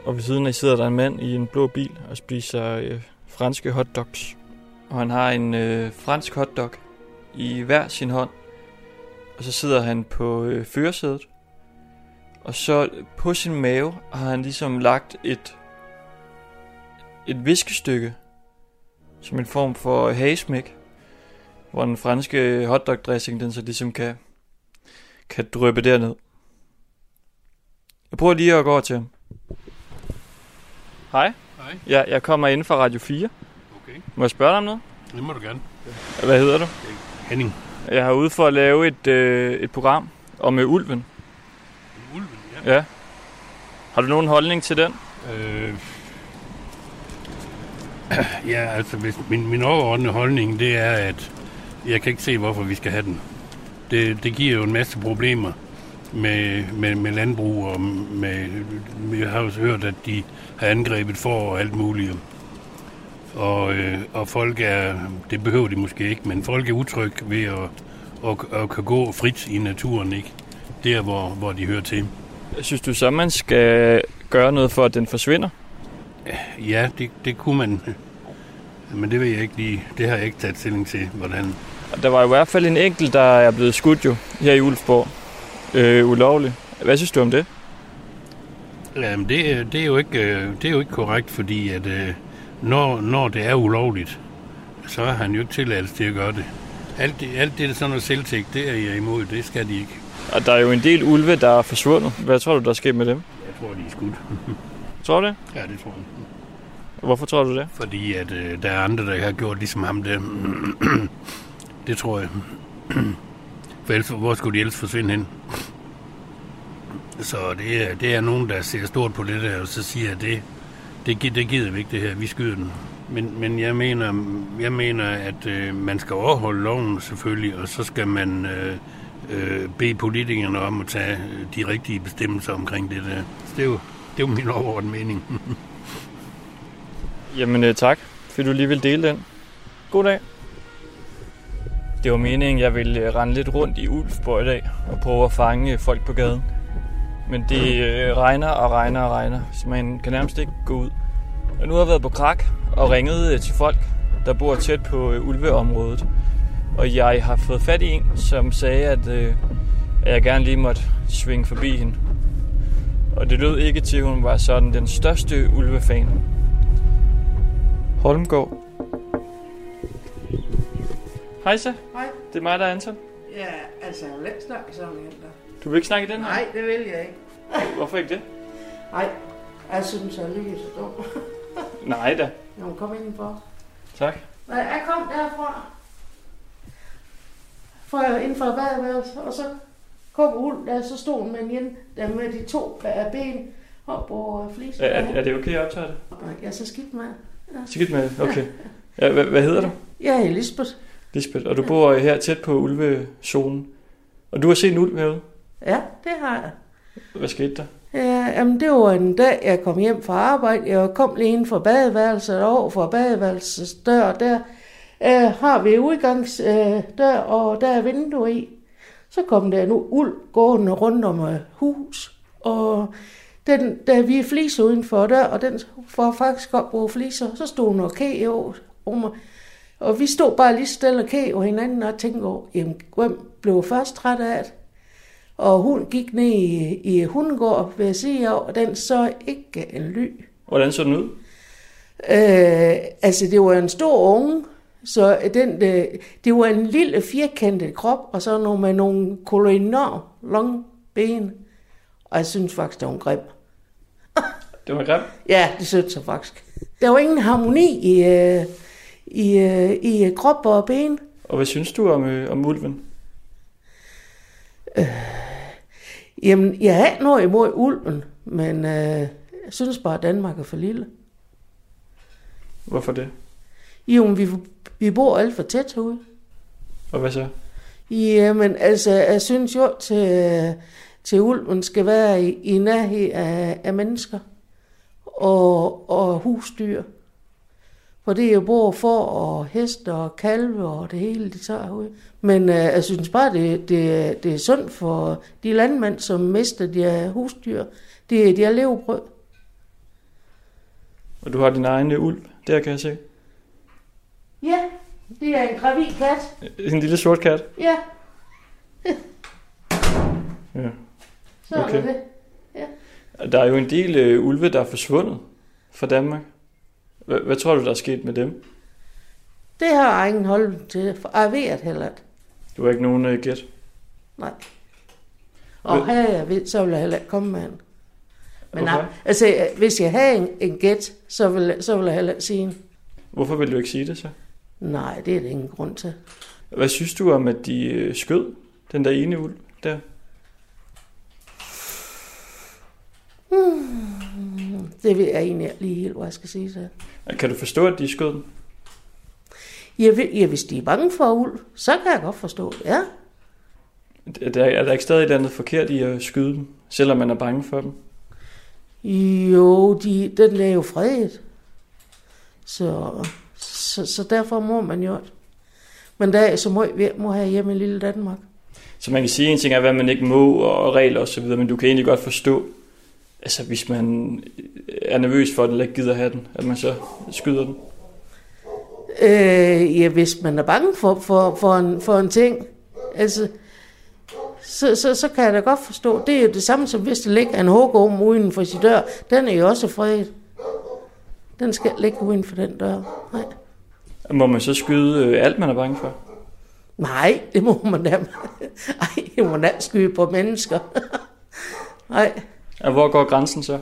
Og ved siden af sidder der en mand i en blå bil og spiser øh, franske hotdogs. Og han har en øh, fransk hotdog i hver sin hånd. Og så sidder han på øh, førersædet Og så på sin mave har han ligesom lagt et, et viskestykke, som en form for hagesmæk, hvor den franske hotdog-dressing, den så ligesom kan, kan drøbe derned. Jeg prøver lige at gå over til ham. Hej. Hej. Ja, jeg kommer ind fra Radio 4. Okay, Må jeg spørge dig om noget? det må du gerne. Hvad hedder du? Henning. Jeg har ude for at lave et, øh, et program om øh, ulven. Ulven, ja. Ja. Har du nogen holdning til den? Øh, ja, altså hvis min, min overordnede holdning, det er, at jeg kan ikke se, hvorfor vi skal have den. Det, det giver jo en masse problemer med, med, med landbrug, og med, vi har også hørt, at de har angrebet for og alt muligt. Og, øh, og folk er, det behøver de måske ikke, men folk er utrygge ved at, at, at kan gå frit i naturen, ikke? Der, hvor, hvor de hører til. Synes du så, man skal gøre noget for, at den forsvinder? Ja, det, det kunne man. Men det ved jeg ikke lige. Det har jeg ikke taget stilling til, hvordan. Der var i hvert fald en enkelt, der er blevet skudt jo her i Ulfborg. Øh, ulovligt. Hvad synes du om det? Jamen, det, er- det, er jo ikke, øh, det er jo ikke korrekt, fordi at, øh, når, når det er ulovligt, så har han jo ikke tilladelse til at gøre det. Alt det, alt det der sådan noget selvtægt, det er jeg imod. Det skal de ikke. Og der er jo en del ulve, der er forsvundet. Hvad tror du, der er sket med dem? Jeg tror, de er skudt. Tror du det? Ja, det tror jeg. Hvorfor tror du det? Fordi at øh, der er andre, der har gjort ligesom ham der. det tror jeg. For ellers, hvor skulle de ellers forsvinde hen? Så det er, det er nogen, der ser stort på det der, og så siger, at det, det, det gider vi ikke det her, vi skyder den. Men, men jeg mener, jeg mener at øh, man skal overholde loven selvfølgelig, og så skal man øh, øh, bede politikerne om at tage øh, de rigtige bestemmelser omkring det der. Så det er jo, det er jo min overordnede mening. Jamen øh, tak, fordi du lige vil dele den. God dag. Det var meningen, jeg ville øh, rende lidt rundt i Ulfborg i dag og prøve at fange folk på gaden. Men det øh, regner og regner og regner, så man kan nærmest ikke gå ud. Og nu har jeg været på krak og ringet øh, til folk, der bor tæt på øh, ulveområdet. Og jeg har fået fat i en, som sagde, at, øh, at jeg gerne lige måtte svinge forbi hende. Og det lød ikke til, at hun var sådan den største ulvefan. Holmgård Hej så. Hej. Det er mig, der er Anton. Ja, altså, jeg vil ikke snakke sådan en der. Du vil ikke snakke i den her? Nej, det vil jeg ikke. Hvorfor ikke det? Nej, jeg synes, jeg er lige så dum. Nej da. Må komme indenfor. Tak. Nej, jeg kom derfra. Fra inden for badeværelset, og så kom ud, der så stod med en der med de to ben op på øh, flisen. Er, er, er det okay, jeg optager det? Er så skidt med. Skidt med. Okay. Ja, hvad, hvad hedder du? Jeg er Lisbeth. Lisbeth. Og du bor her tæt på ulvezonen. Og du har set en ulv herude. Ja, det har jeg. Hvad skete der? Ja, jamen det var en dag, jeg kom hjem fra arbejde. Jeg kom lige ind fra badeværelset, og over for badeværelsets dør, der øh, har vi udgangsdør, øh, og der er vindue i. Så kom der nu uld gående rundt om øh, hus, og den, der vi er fliser udenfor der, og den får faktisk op på fliser, så stod noget kæ over mig. Og vi stod bare lige stille og kæ over hinanden og tænkte over, jamen, hvem blev først træt af det? Og hun gik ned i, i hundegård, vil jeg sige, og den så ikke en ly. Hvordan så den ud? Øh, altså, det var en stor unge, så den, det, det var en lille firkantet krop, og så nogle med nogle kolonar lange ben. Og jeg synes faktisk, det var en grim. Det var grimt. Ja, det synes jeg faktisk. Der var ingen harmoni i, øh, i, øh, i øh, krop og ben. Og hvad synes du om, øh, om ulven? Jamen, jeg har ikke noget imod ulven, men øh, jeg synes bare, at Danmark er for lille. Hvorfor det? Jo, vi, vi bor alt for tæt herude. Og hvad så? Jamen, altså, jeg synes jo, til, til ulven skal være i, i nærhed af, af mennesker og, og husdyr. For det er jo både for og heste og kalve og det hele, de tager herude. Men øh, jeg synes bare, det, det, det er sundt for de landmænd, som mister de her husdyr. Det, de er levebrød. Og du har din egen ulv, der kan jeg se. Ja, det er en gravid kat. En lille sort kat. Ja, Ja. så okay. Er det. Der er jo en del øh, ulve, der er forsvundet fra Danmark. Hvad, hvad tror du, der er sket med dem? Det har jeg ingen holdning til, for jeg ved det heller ikke. Du har ikke nogen øh, gæt. Nej. Og Hvad- havde jeg ved, så ville jeg heller ikke komme med den. Men Hvorfor? nej, altså, hvis jeg havde en, en gæt, så ville, så ville jeg heller ikke sige den. Hvorfor vil du ikke sige det så? Nej, det er der ingen grund til. Hvad synes du om, at de øh, skød den der ene ulv der? Det ved jeg egentlig lige helt, hvad jeg skal sige til. Kan du forstå, at de skød den? Ja, hvis de er bange for ulv, så kan jeg godt forstå det, ja. Er der, er der ikke stadig et andet forkert i at skyde dem, selvom man er bange for dem? Jo, de, den er jo fredet. Så, så, så derfor må man jo. Men der er så meget, vi må have hjemme i lille Danmark. Så man kan sige, en ting er, hvad man ikke må, og regler så videre, men du kan egentlig godt forstå, altså hvis man er nervøs for den, eller ikke gider have den, at man så skyder den. Øh, ja, hvis man er bange for, for, for, en, for en ting, altså, så, så, så kan jeg da godt forstå. Det er jo det samme som hvis der ligger en hugorm uden for sin dør. Den er jo også fredet. Den skal ligge uden for den dør. Nej. Må man så skyde øh, alt, man er bange for? Nej, det må man da. Ej, det må man da ikke skyde på mennesker. Nej. Og hvor går grænsen så?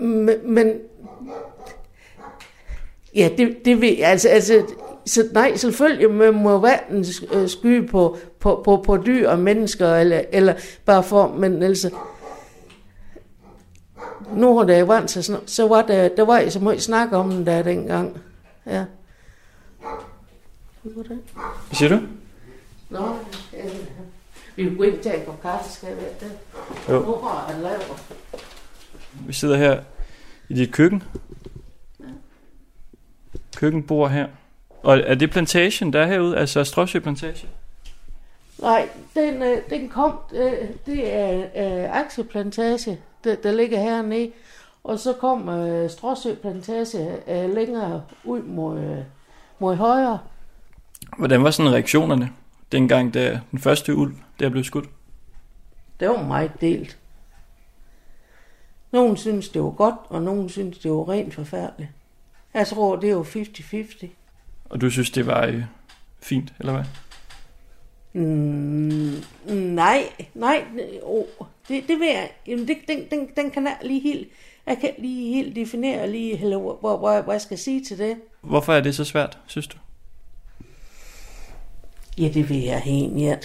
Men, men ja, det, det ved jeg. Altså, altså, så, nej, selvfølgelig man må hverken øh, skyde på, på, på, på dyr og mennesker, eller, eller bare for, men altså, nu har der vant sig, sådan- så var der, der var så meget snak om den der dengang. Ja. Hvad siger du? Nå, øh, vi vil gå ind og tage en kop kaffe, skal jeg være det? Jo. Har jeg lavet. Vi sidder her i dit køkken. Køkkenbord her. Og er det plantagen, der er herude? Altså Stråsø Plantage? Nej, den, øh, den kom, øh, det er øh, Akseplantage, der, der ligger hernede. Og så kom øh, Stråsø Plantage øh, længere ud mod, øh, mod højre. Hvordan var sådan reaktionerne, dengang da den første ulv der blev skudt? Det var meget delt. Nogen synes, det var godt, og nogen synes, det var rent forfærdeligt. Jeg tror, det var 50-50. Og du synes, det var øh, fint, eller hvad? Mm, nej, nej, oh, det, det vil jeg, jamen det, den, den, den kan jeg lige helt, jeg kan lige helt definere lige, eller hvor, hvor, hvor, jeg skal sige til det. Hvorfor er det så svært, synes du? Ja, det vil jeg egentlig.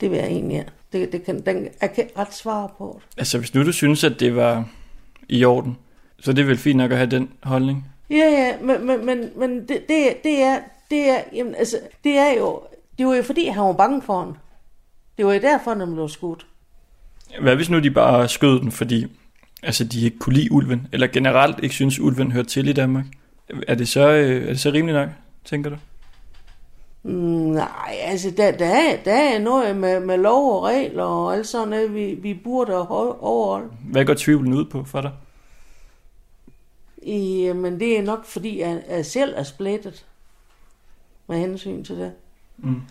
Det vil jeg egentlig. Det, det kan, den, jeg kan ret svare på. Altså, hvis nu du synes, at det var i orden, så er det vel fint nok at have den holdning. Ja, ja, men, men, men, men det, det, det, er, det er, jamen, altså, det er jo, det var jo fordi, han var bange for den. Det var jo derfor, han blev skudt. Hvad hvis nu de bare skød den, fordi altså, de ikke kunne lide ulven, eller generelt ikke synes, ulven hørte til i Danmark? Er det så, øh, er det så rimeligt nok, tænker du? Mm, Nej, altså der, der, er, der er noget med, med lov og regler og alt sådan noget, vi, vi burde ho- overholde. Hvad går tvivlen ud på for dig? I, men det er nok fordi, jeg, jeg selv er splittet med hensyn til det. Mm.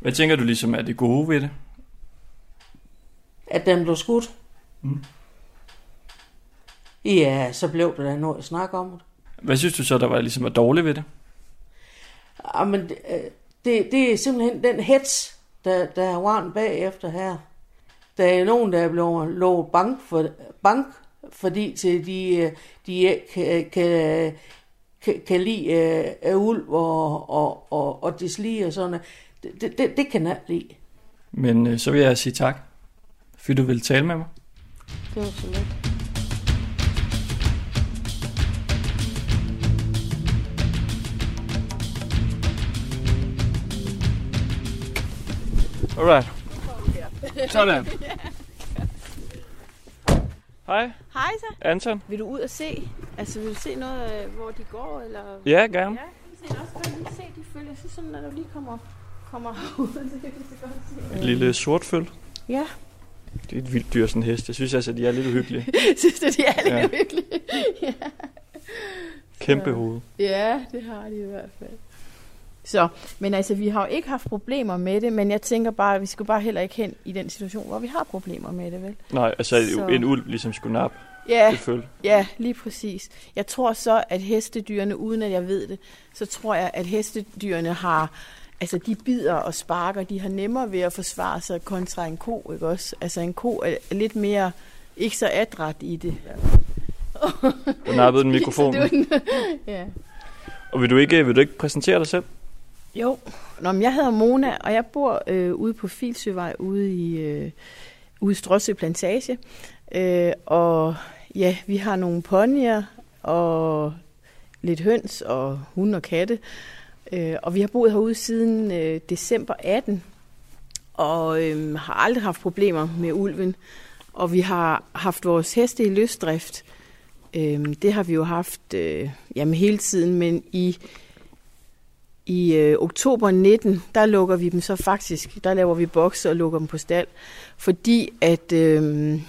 Hvad tænker du ligesom er det gode ved det? At den blev skudt. Mm. Ja, så blev der da noget at snakke om det. Hvad synes du så, der var ligesom var dårligt ved det? Jamen, det, øh, det, det er simpelthen den hets, der, der er varmt bagefter her. Der er nogen, der er blevet lovet bank, for, bank fordi til de, øh, de ikke kan, kan, kan, kan lide uh, ulv og, og, og, og deslige og sådan noget. Det, det, det, kan jeg ikke lide. Men øh, så vil jeg sige tak, fordi du vil tale med mig. Det var så lidt. Alright. Sådan. Hej, Hej så. Anton. Vil du ud og se? Altså, vil du se noget, øh, hvor de går? Eller? Ja, gerne. Ja, jeg kan også godt lige se, de følger sig sådan, når du lige kommer, kommer herud. Det kan så godt se. Et lille sortføl. Ja, Det er et vildt dyr, sådan en hest. Jeg synes altså, de er lidt uhyggelige. synes du, de er lidt Ja. ja. hyggelige? ja. Kæmpe hoved. ja, det har de i hvert fald. Så, men altså, vi har jo ikke haft problemer med det, men jeg tænker bare, at vi skal bare heller ikke hen i den situation, hvor vi har problemer med det, vel? Nej, altså Så- en ulv ligesom skulle nappe Ja, ja, lige præcis. Jeg tror så, at hestedyrene, uden at jeg ved det, så tror jeg, at hestedyrene har, altså de bider og sparker, de har nemmere ved at forsvare sig kontra en ko, ikke også? Altså en ko er lidt mere, ikke så adræt i det. Du nappede en mikrofon. Ja. Og vil du ikke, vil du ikke præsentere dig selv? Jo. Nå, men jeg hedder Mona, og jeg bor øh, ude på Filsøvej ude i, øh, ude i Plantage. Øh, og ja, vi har nogle ponyer og lidt høns og hunde og katte. Øh, og vi har boet herude siden øh, december 18, og øh, har aldrig haft problemer med ulven. Og vi har haft vores heste i løsdrift. Øh, det har vi jo haft øh, jamen, hele tiden, men i i øh, oktober 19, der lukker vi dem så faktisk, der laver vi bokse og lukker dem på stald, fordi at, øh,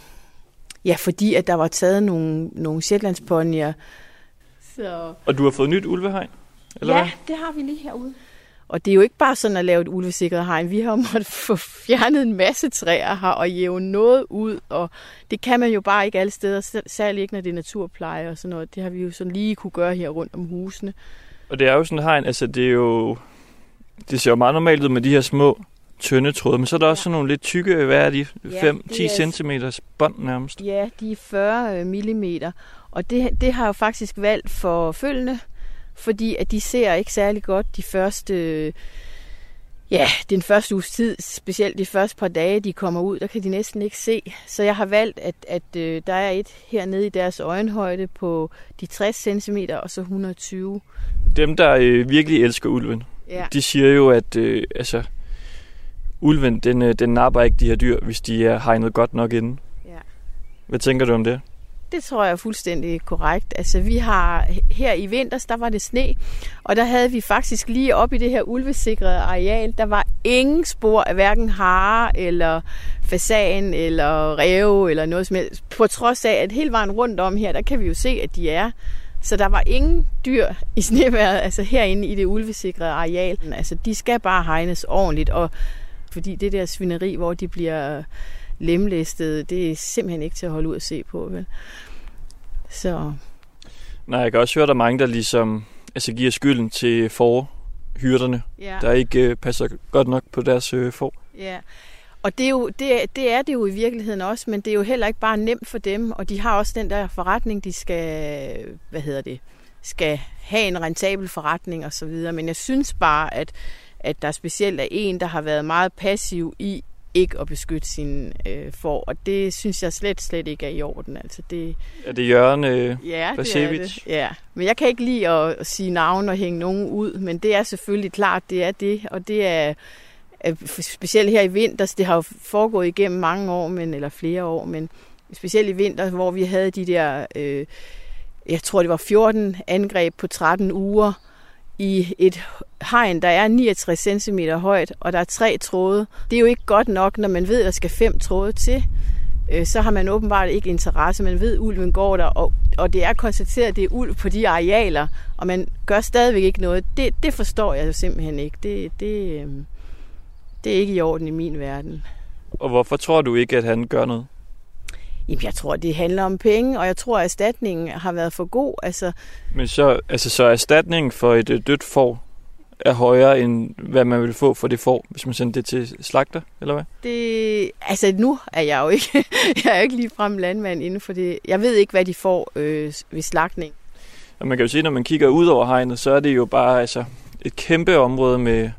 ja, fordi at der var taget nogle, nogle Shetlandsponyer. Så, Og du har fået nyt ulvehegn? Eller ja, hvad? det har vi lige herude. Og det er jo ikke bare sådan at lave et ulvesikret hegn. Vi har jo måttet få fjernet en masse træer her og jæve noget ud. Og det kan man jo bare ikke alle steder, selv- særligt ikke når det er naturpleje og sådan noget. Det har vi jo sådan lige kunne gøre her rundt om husene. Og det er jo sådan et hegn, altså det er jo... Det ser jo meget normalt ud med de her små, tynde tråde, men så er der også sådan nogle lidt tykke, hvad er de? Ja, 5-10 det er- cm bånd nærmest. Ja, de er 40 mm. Og det, det har jeg jo faktisk valgt for følgende, fordi at de ser ikke særlig godt de første, øh, ja, den første uges tid, specielt de første par dage, de kommer ud, der kan de næsten ikke se. Så jeg har valgt, at, at øh, der er et hernede i deres øjenhøjde på de 60 cm og så 120. Dem, der øh, virkelig elsker ulven, Ja. de siger jo, at øh, altså, ulven, den, øh, den napper ikke de her dyr, hvis de er hegnet godt nok inden. Ja. Hvad tænker du om det? Det tror jeg er fuldstændig korrekt. Altså vi har her i vinters, der var det sne, og der havde vi faktisk lige op i det her ulvesikrede areal, der var ingen spor af hverken hare eller fasan eller ræve eller noget som helst. På trods af, at hele vejen rundt om her, der kan vi jo se, at de er. Så der var ingen dyr i sneværet, altså herinde i det ulvesikrede areal. Altså de skal bare hegnes ordentligt, og fordi det der svineri, hvor de bliver lemlæstet, det er simpelthen ikke til at holde ud at se på, vel? Så Nej, jeg kan også høre, at der er mange, der ligesom altså, giver skylden til forhyrderne, ja, der ikke øh, passer godt nok på deres øh, får. ja. Og det er, jo, det, er- det er det jo i virkeligheden også, men det er jo heller ikke bare nemt for dem, og de har også den der forretning, de skal, hvad hedder det, skal have en rentabel forretning og så videre. Men jeg synes bare, at, at der specielt er en, der har været meget passiv i ikke at beskytte sine øh, får, og det synes jeg slet, slet ikke er i orden. Altså det, Er det Jørgen øh, Ja, det er Basevic? det. Ja, men jeg kan ikke lide at, at sige navn og hænge nogen ud, men det er selvfølgelig klart, det er det, og det er, er specielt her i vinters, det har jo foregået igennem mange år, men, eller flere år, men specielt i vinter, hvor vi havde de der, øh, jeg tror det var 14 angreb på 13 uger, i et hegn, der er 69 cm højt, og der er tre tråde. Det er jo ikke godt nok, når man ved, at der skal fem tråde til øh, så har man åbenbart ikke interesse. Man ved, at ulven går der, og, og det er konstateret, at det er ulv på de arealer, og man gør stadigvæk ikke noget. Det, det forstår jeg jo simpelthen ikke. Det, det, øh, det er ikke i orden i min verden. Og hvorfor tror du ikke, at han gør noget? Jamen, jeg tror, det handler om penge, og jeg tror, at erstatningen har været for god. Altså, Men så, altså, så erstatningen for et øh, dødt får er højere, end hvad man vil få for det får, hvis man sender det til slagter, eller hvad? det, altså nu er jeg jo ikke, jeg er jo ikke ligefrem landmand inden for det. Jeg ved ikke, hvad de får øh, ved slagtning. Og man kan jo se, når man kigger ud over hegnet, så er det jo bare altså, et kæmpe område med,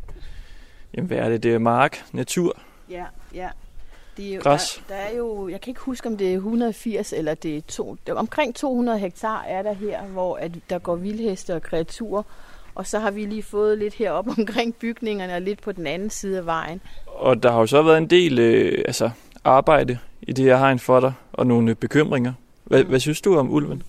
jamen hvad er det, det er mark, natur. Ja, ja. Det er jo, Græs. Der, der er jo, jeg kan ikke huske, om det er 180 eller det er to, det er omkring 200 hektar er der her, hvor at der går vildheste og kreaturer. Og så har vi lige fået lidt heroppe omkring bygningerne og lidt på den anden side af vejen. Og der har jo så været en del øh, altså, arbejde i det her hegn for dig, og nogle bekymringer. Hvad, hvad synes du om ulven?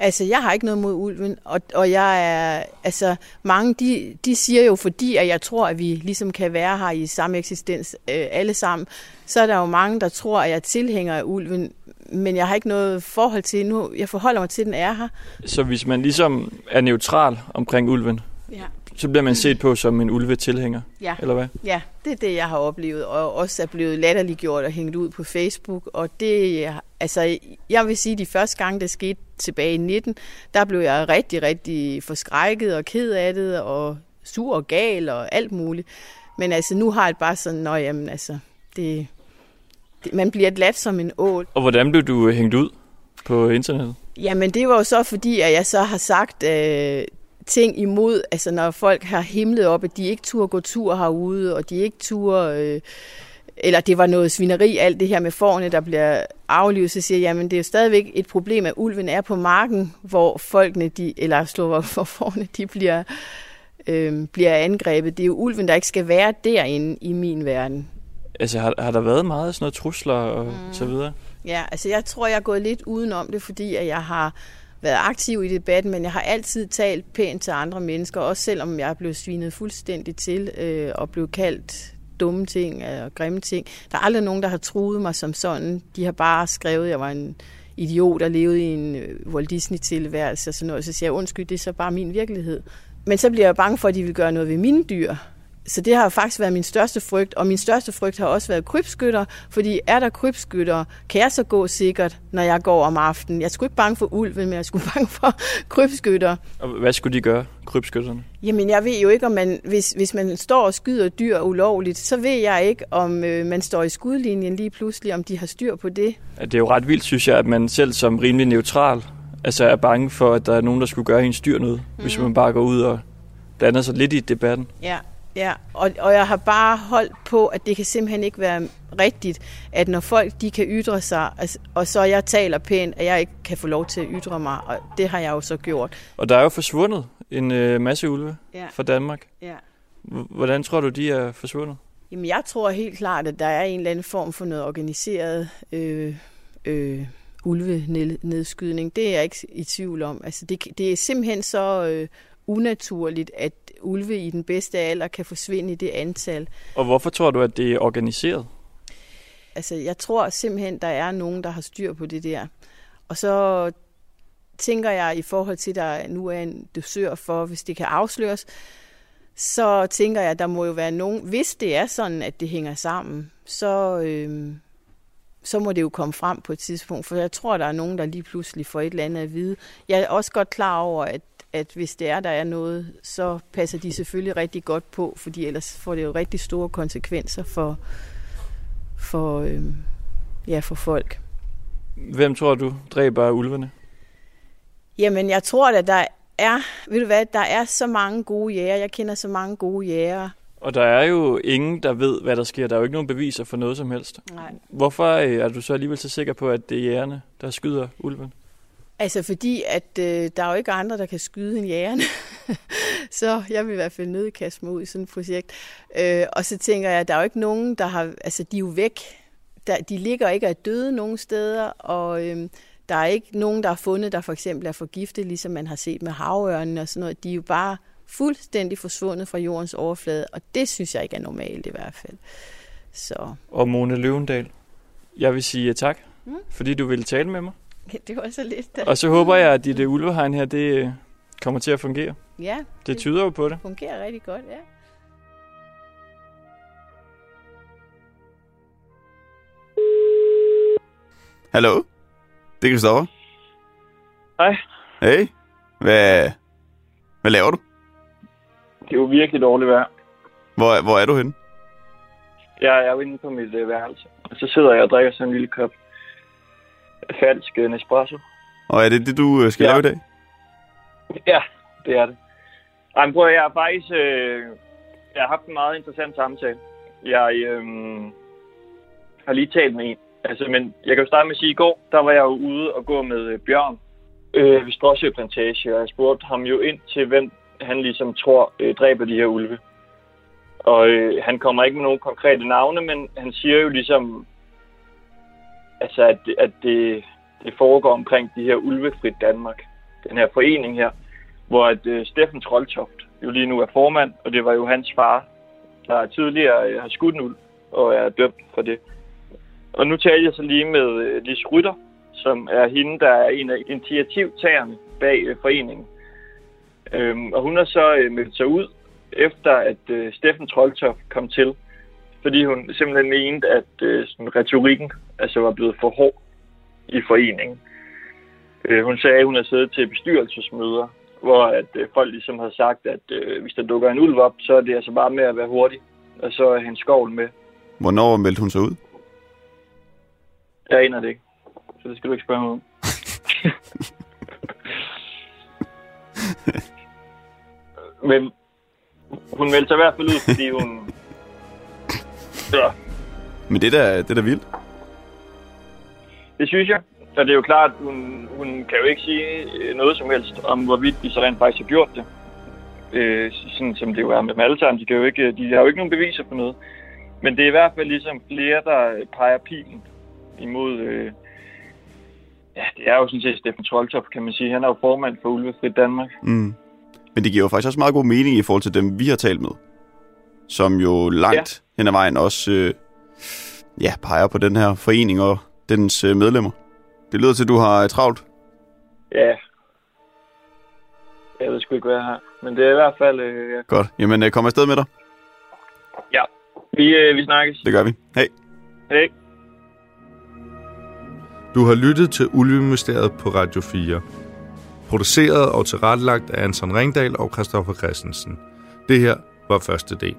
Altså, jeg har ikke noget mod ulven, og, og jeg er, altså, mange, de, de siger jo, fordi at jeg tror, at vi ligesom kan være her i samme eksistens øh, alle sammen, så er der jo mange, der tror, at jeg er tilhænger af ulven, men jeg har ikke noget forhold til nu. Jeg forholder mig til, at den er her. Så hvis man ligesom er neutral omkring ulven, Ja. så bliver man set på som en ulvetilhænger, Ja. eller hvad? Ja, det er det, jeg har oplevet, og også er blevet latterliggjort og hængt ud på Facebook. Og det, altså, jeg vil sige, at de første gange, det skete tilbage i 19, der blev jeg rigtig, rigtig forskrækket og ked af det, og sur og gal og alt muligt. Men altså, nu har jeg det bare sådan, nå jamen, altså, det, det, man bliver glat som en ål. Og hvordan blev du øh, hængt ud på internettet? Jamen, det var jo så fordi, at jeg så har sagt øh, ting imod, altså når folk har himlet op, at de ikke turde gå tur herude, og de ikke turde, øh, eller det var noget svineri, alt det her med forne, der bliver aflivet, så siger jeg, jamen det er jo stadigvæk et problem, at ulven er på marken, hvor folkene, de, eller slår hvor forne, de bliver, øh, bliver angrebet. Det er jo ulven, der ikke skal være derinde i min verden. Altså, har, har der været meget sådan noget trusler og mm. så videre? Ja, altså jeg tror, jeg er gået lidt udenom det, fordi at jeg har været aktiv i debatten, men jeg har altid talt pænt til andre mennesker, også selvom jeg er blevet svinet fuldstændig til øh, og blev kaldt dumme ting og grimme ting. Der er aldrig nogen, der har truet mig som sådan. De har bare skrevet, at jeg var en idiot og levede i en øh, Walt Disney-tilværelse og sådan noget. Så siger jeg, undskyld, det er så bare min virkelighed. Men så bliver jeg bange for, at de vil gøre noget ved mine dyr. Så det har faktisk været min største frygt, og min største frygt har også været krybskytter, fordi er der krybskytter, kan jeg så gå sikkert, når jeg går om aftenen. Jeg sgu ikke bange for ulven, men jeg sgu bange for krybskytter. Og hvad skulle de gøre, krybskytterne? Jamen, jeg ved jo ikke, om man, hvis, hvis man står og skyder dyr ulovligt, så ved jeg ikke, om øh, man står i skudlinjen lige pludselig, om de har styr på det. Det er jo ret vildt, synes jeg, at man selv som rimelig neutral altså er bange for, at der er nogen, der skulle gøre hendes dyr noget, mm. hvis man bare går ud og blander sig lidt i debatten. Ja, ja. Og, og jeg har bare holdt på, at det kan simpelthen ikke være rigtigt, at når folk de kan ytre sig, altså, og så jeg taler pænt, at jeg ikke kan få lov til at ytre mig, og det har jeg jo så gjort. Og der er jo forsvundet en øh, masse ulve Ja. fra Danmark. Ja. Hvordan tror du, de er forsvundet? Jamen, jeg tror helt klart, at der er en eller anden form for noget organiseret øh, øh, ulvenedskydning. Det er jeg ikke i tvivl om. Altså, det, det er simpelthen så øh, unaturligt, at ulve i den bedste alder kan forsvinde i det antal. Og hvorfor tror du, at det er organiseret? Altså, jeg tror simpelthen, der er nogen, der har styr på det der. Og så tænker jeg, i forhold til, at der nu er en dosør for, hvis det kan afsløres, så tænker jeg, at der må jo være nogen, hvis det er sådan, at det hænger sammen, så, øh, så må det jo komme frem på et tidspunkt, for jeg tror, der er nogen, der lige pludselig får et eller andet at vide. Jeg er også godt klar over, at, at hvis det er, der er noget, så passer de selvfølgelig rigtig godt på, fordi ellers får det jo rigtig store konsekvenser for, for, øh, ja, for folk. Hvem tror du dræber ulvene? Jamen, jeg tror, at der er, ved du hvad, der er så mange gode jæger. Jeg kender så mange gode jæger. Og der er jo ingen, der ved, hvad der sker. Der er jo ikke nogen beviser for noget som helst. Nej. Hvorfor øh, er du så alligevel så sikker på, at det er jægerne, der skyder ulven? Altså fordi, at øh, der er jo ikke andre, der kan skyde end jægerne. så jeg vil i hvert fald nødt kaste mig ud i sådan et projekt. Øh, og så tænker jeg, at der er jo ikke nogen, der har... Altså, de er jo væk. Der, de ligger ikke og er døde nogen steder, og øh, der er ikke nogen, der har fundet, der for eksempel er forgiftet, ligesom man har set med havørnen og sådan noget. De er jo bare fuldstændig forsvundet fra jordens overflade, og det synes jeg ikke er normalt i hvert fald. Så Og Mone Løvendal, jeg vil sige tak, Mm. fordi du ville tale med mig. det var så lidt... Da. Og så håber jeg, at dit øh, ulvehegn her, det øh, kommer til at fungere. Ja, Det tyder jo på det. fungerer rigtig godt, ja. Hallo? Det er Christoffer. Hej. Hey. Hvad, hvad laver du? Det er jo virkelig dårligt vejr. Hvor, hvor er du henne? Jeg er jo inde på mit øh, værelse, og så sidder jeg og drikker sådan en lille kop falsk øh, Nespresso. Og er det det, du øh, skal Ja. lave i dag? Ja, det er det. Ej, men prøv at, jeg har faktisk øh, jeg har haft en meget interessant samtale. Jeg øh, har lige talt med en. Altså, men jeg kan jo starte med at sige, at i går, der var jeg jo ude og gå med øh, Bjørn øh, ved Stråsø Plantage, og jeg spurgte ham jo ind til, hvem han ligesom tror øh, dræber de her ulve. Og øh, han kommer ikke med nogen konkrete navne, men han siger jo ligesom, altså, at, at det, det foregår omkring de her ulvefrit Danmark, den her forening her, hvor at øh, Steffen Troldtoft jo lige nu er formand, og det var jo hans far, der tidligere øh, har skudt en ulv og er dømt for det. Og nu taler jeg så lige med øh, Lis Rytter, som er hende, der er en af initiativtagerne bag øh, foreningen. Øhm, og hun har så øh, meldt sig ud efter at øh, Steffen Troldtoft kom til, fordi hun simpelthen mente, at øh, sådan, retorikken altså, var blevet for hård i foreningen. Øh, hun sagde, at hun havde siddet til bestyrelsesmøder, hvor at øh, folk ligesom havde sagt, at øh, hvis der dukker en ulv op, så er det altså bare med at være hurtig, og så er hendes skovl med. Hvornår meldte hun sig ud? Jeg aner det ikke, så det skal du ikke spørge mig om. Men hun meldte sig i hvert fald ud, fordi hun... Ja, Men det der, det er da vildt. Det synes jeg. Og det er jo klart, hun, hun kan jo ikke sige øh, noget som helst om, hvorvidt de så rent faktisk har gjort det. Øh, sådan som det jo er med dem alle sammen. De, kan jo ikke, de har jo ikke nogen beviser på noget. Men det er i hvert fald ligesom flere, der peger pilen imod... Øh, ja, det er jo sådan set Steffen Troldtoft, kan man sige. Han er jo formand for Ulvefrit Danmark. Mm. Men det giver jo faktisk også meget god mening i forhold til dem, vi har talt med. Som jo langt ja. hen ad vejen også øh, ja, peger på den her forening og dens øh, medlemmer. Det lyder til, at du har øh, travlt. Ja. Jeg ved sgu ikke, hvad jeg har. Men det er i hvert fald... Øh, ja. Godt. Jamen, øh, kom afsted med dig. ja. Vi, øh, vi snakkes. Det gør vi. Hej. Hej. Du har lyttet til Ulvemysteriet på Radio 4. Produceret og tilrettelagt af Anton Ringdal og Christoffer Christensen. Det her var første del.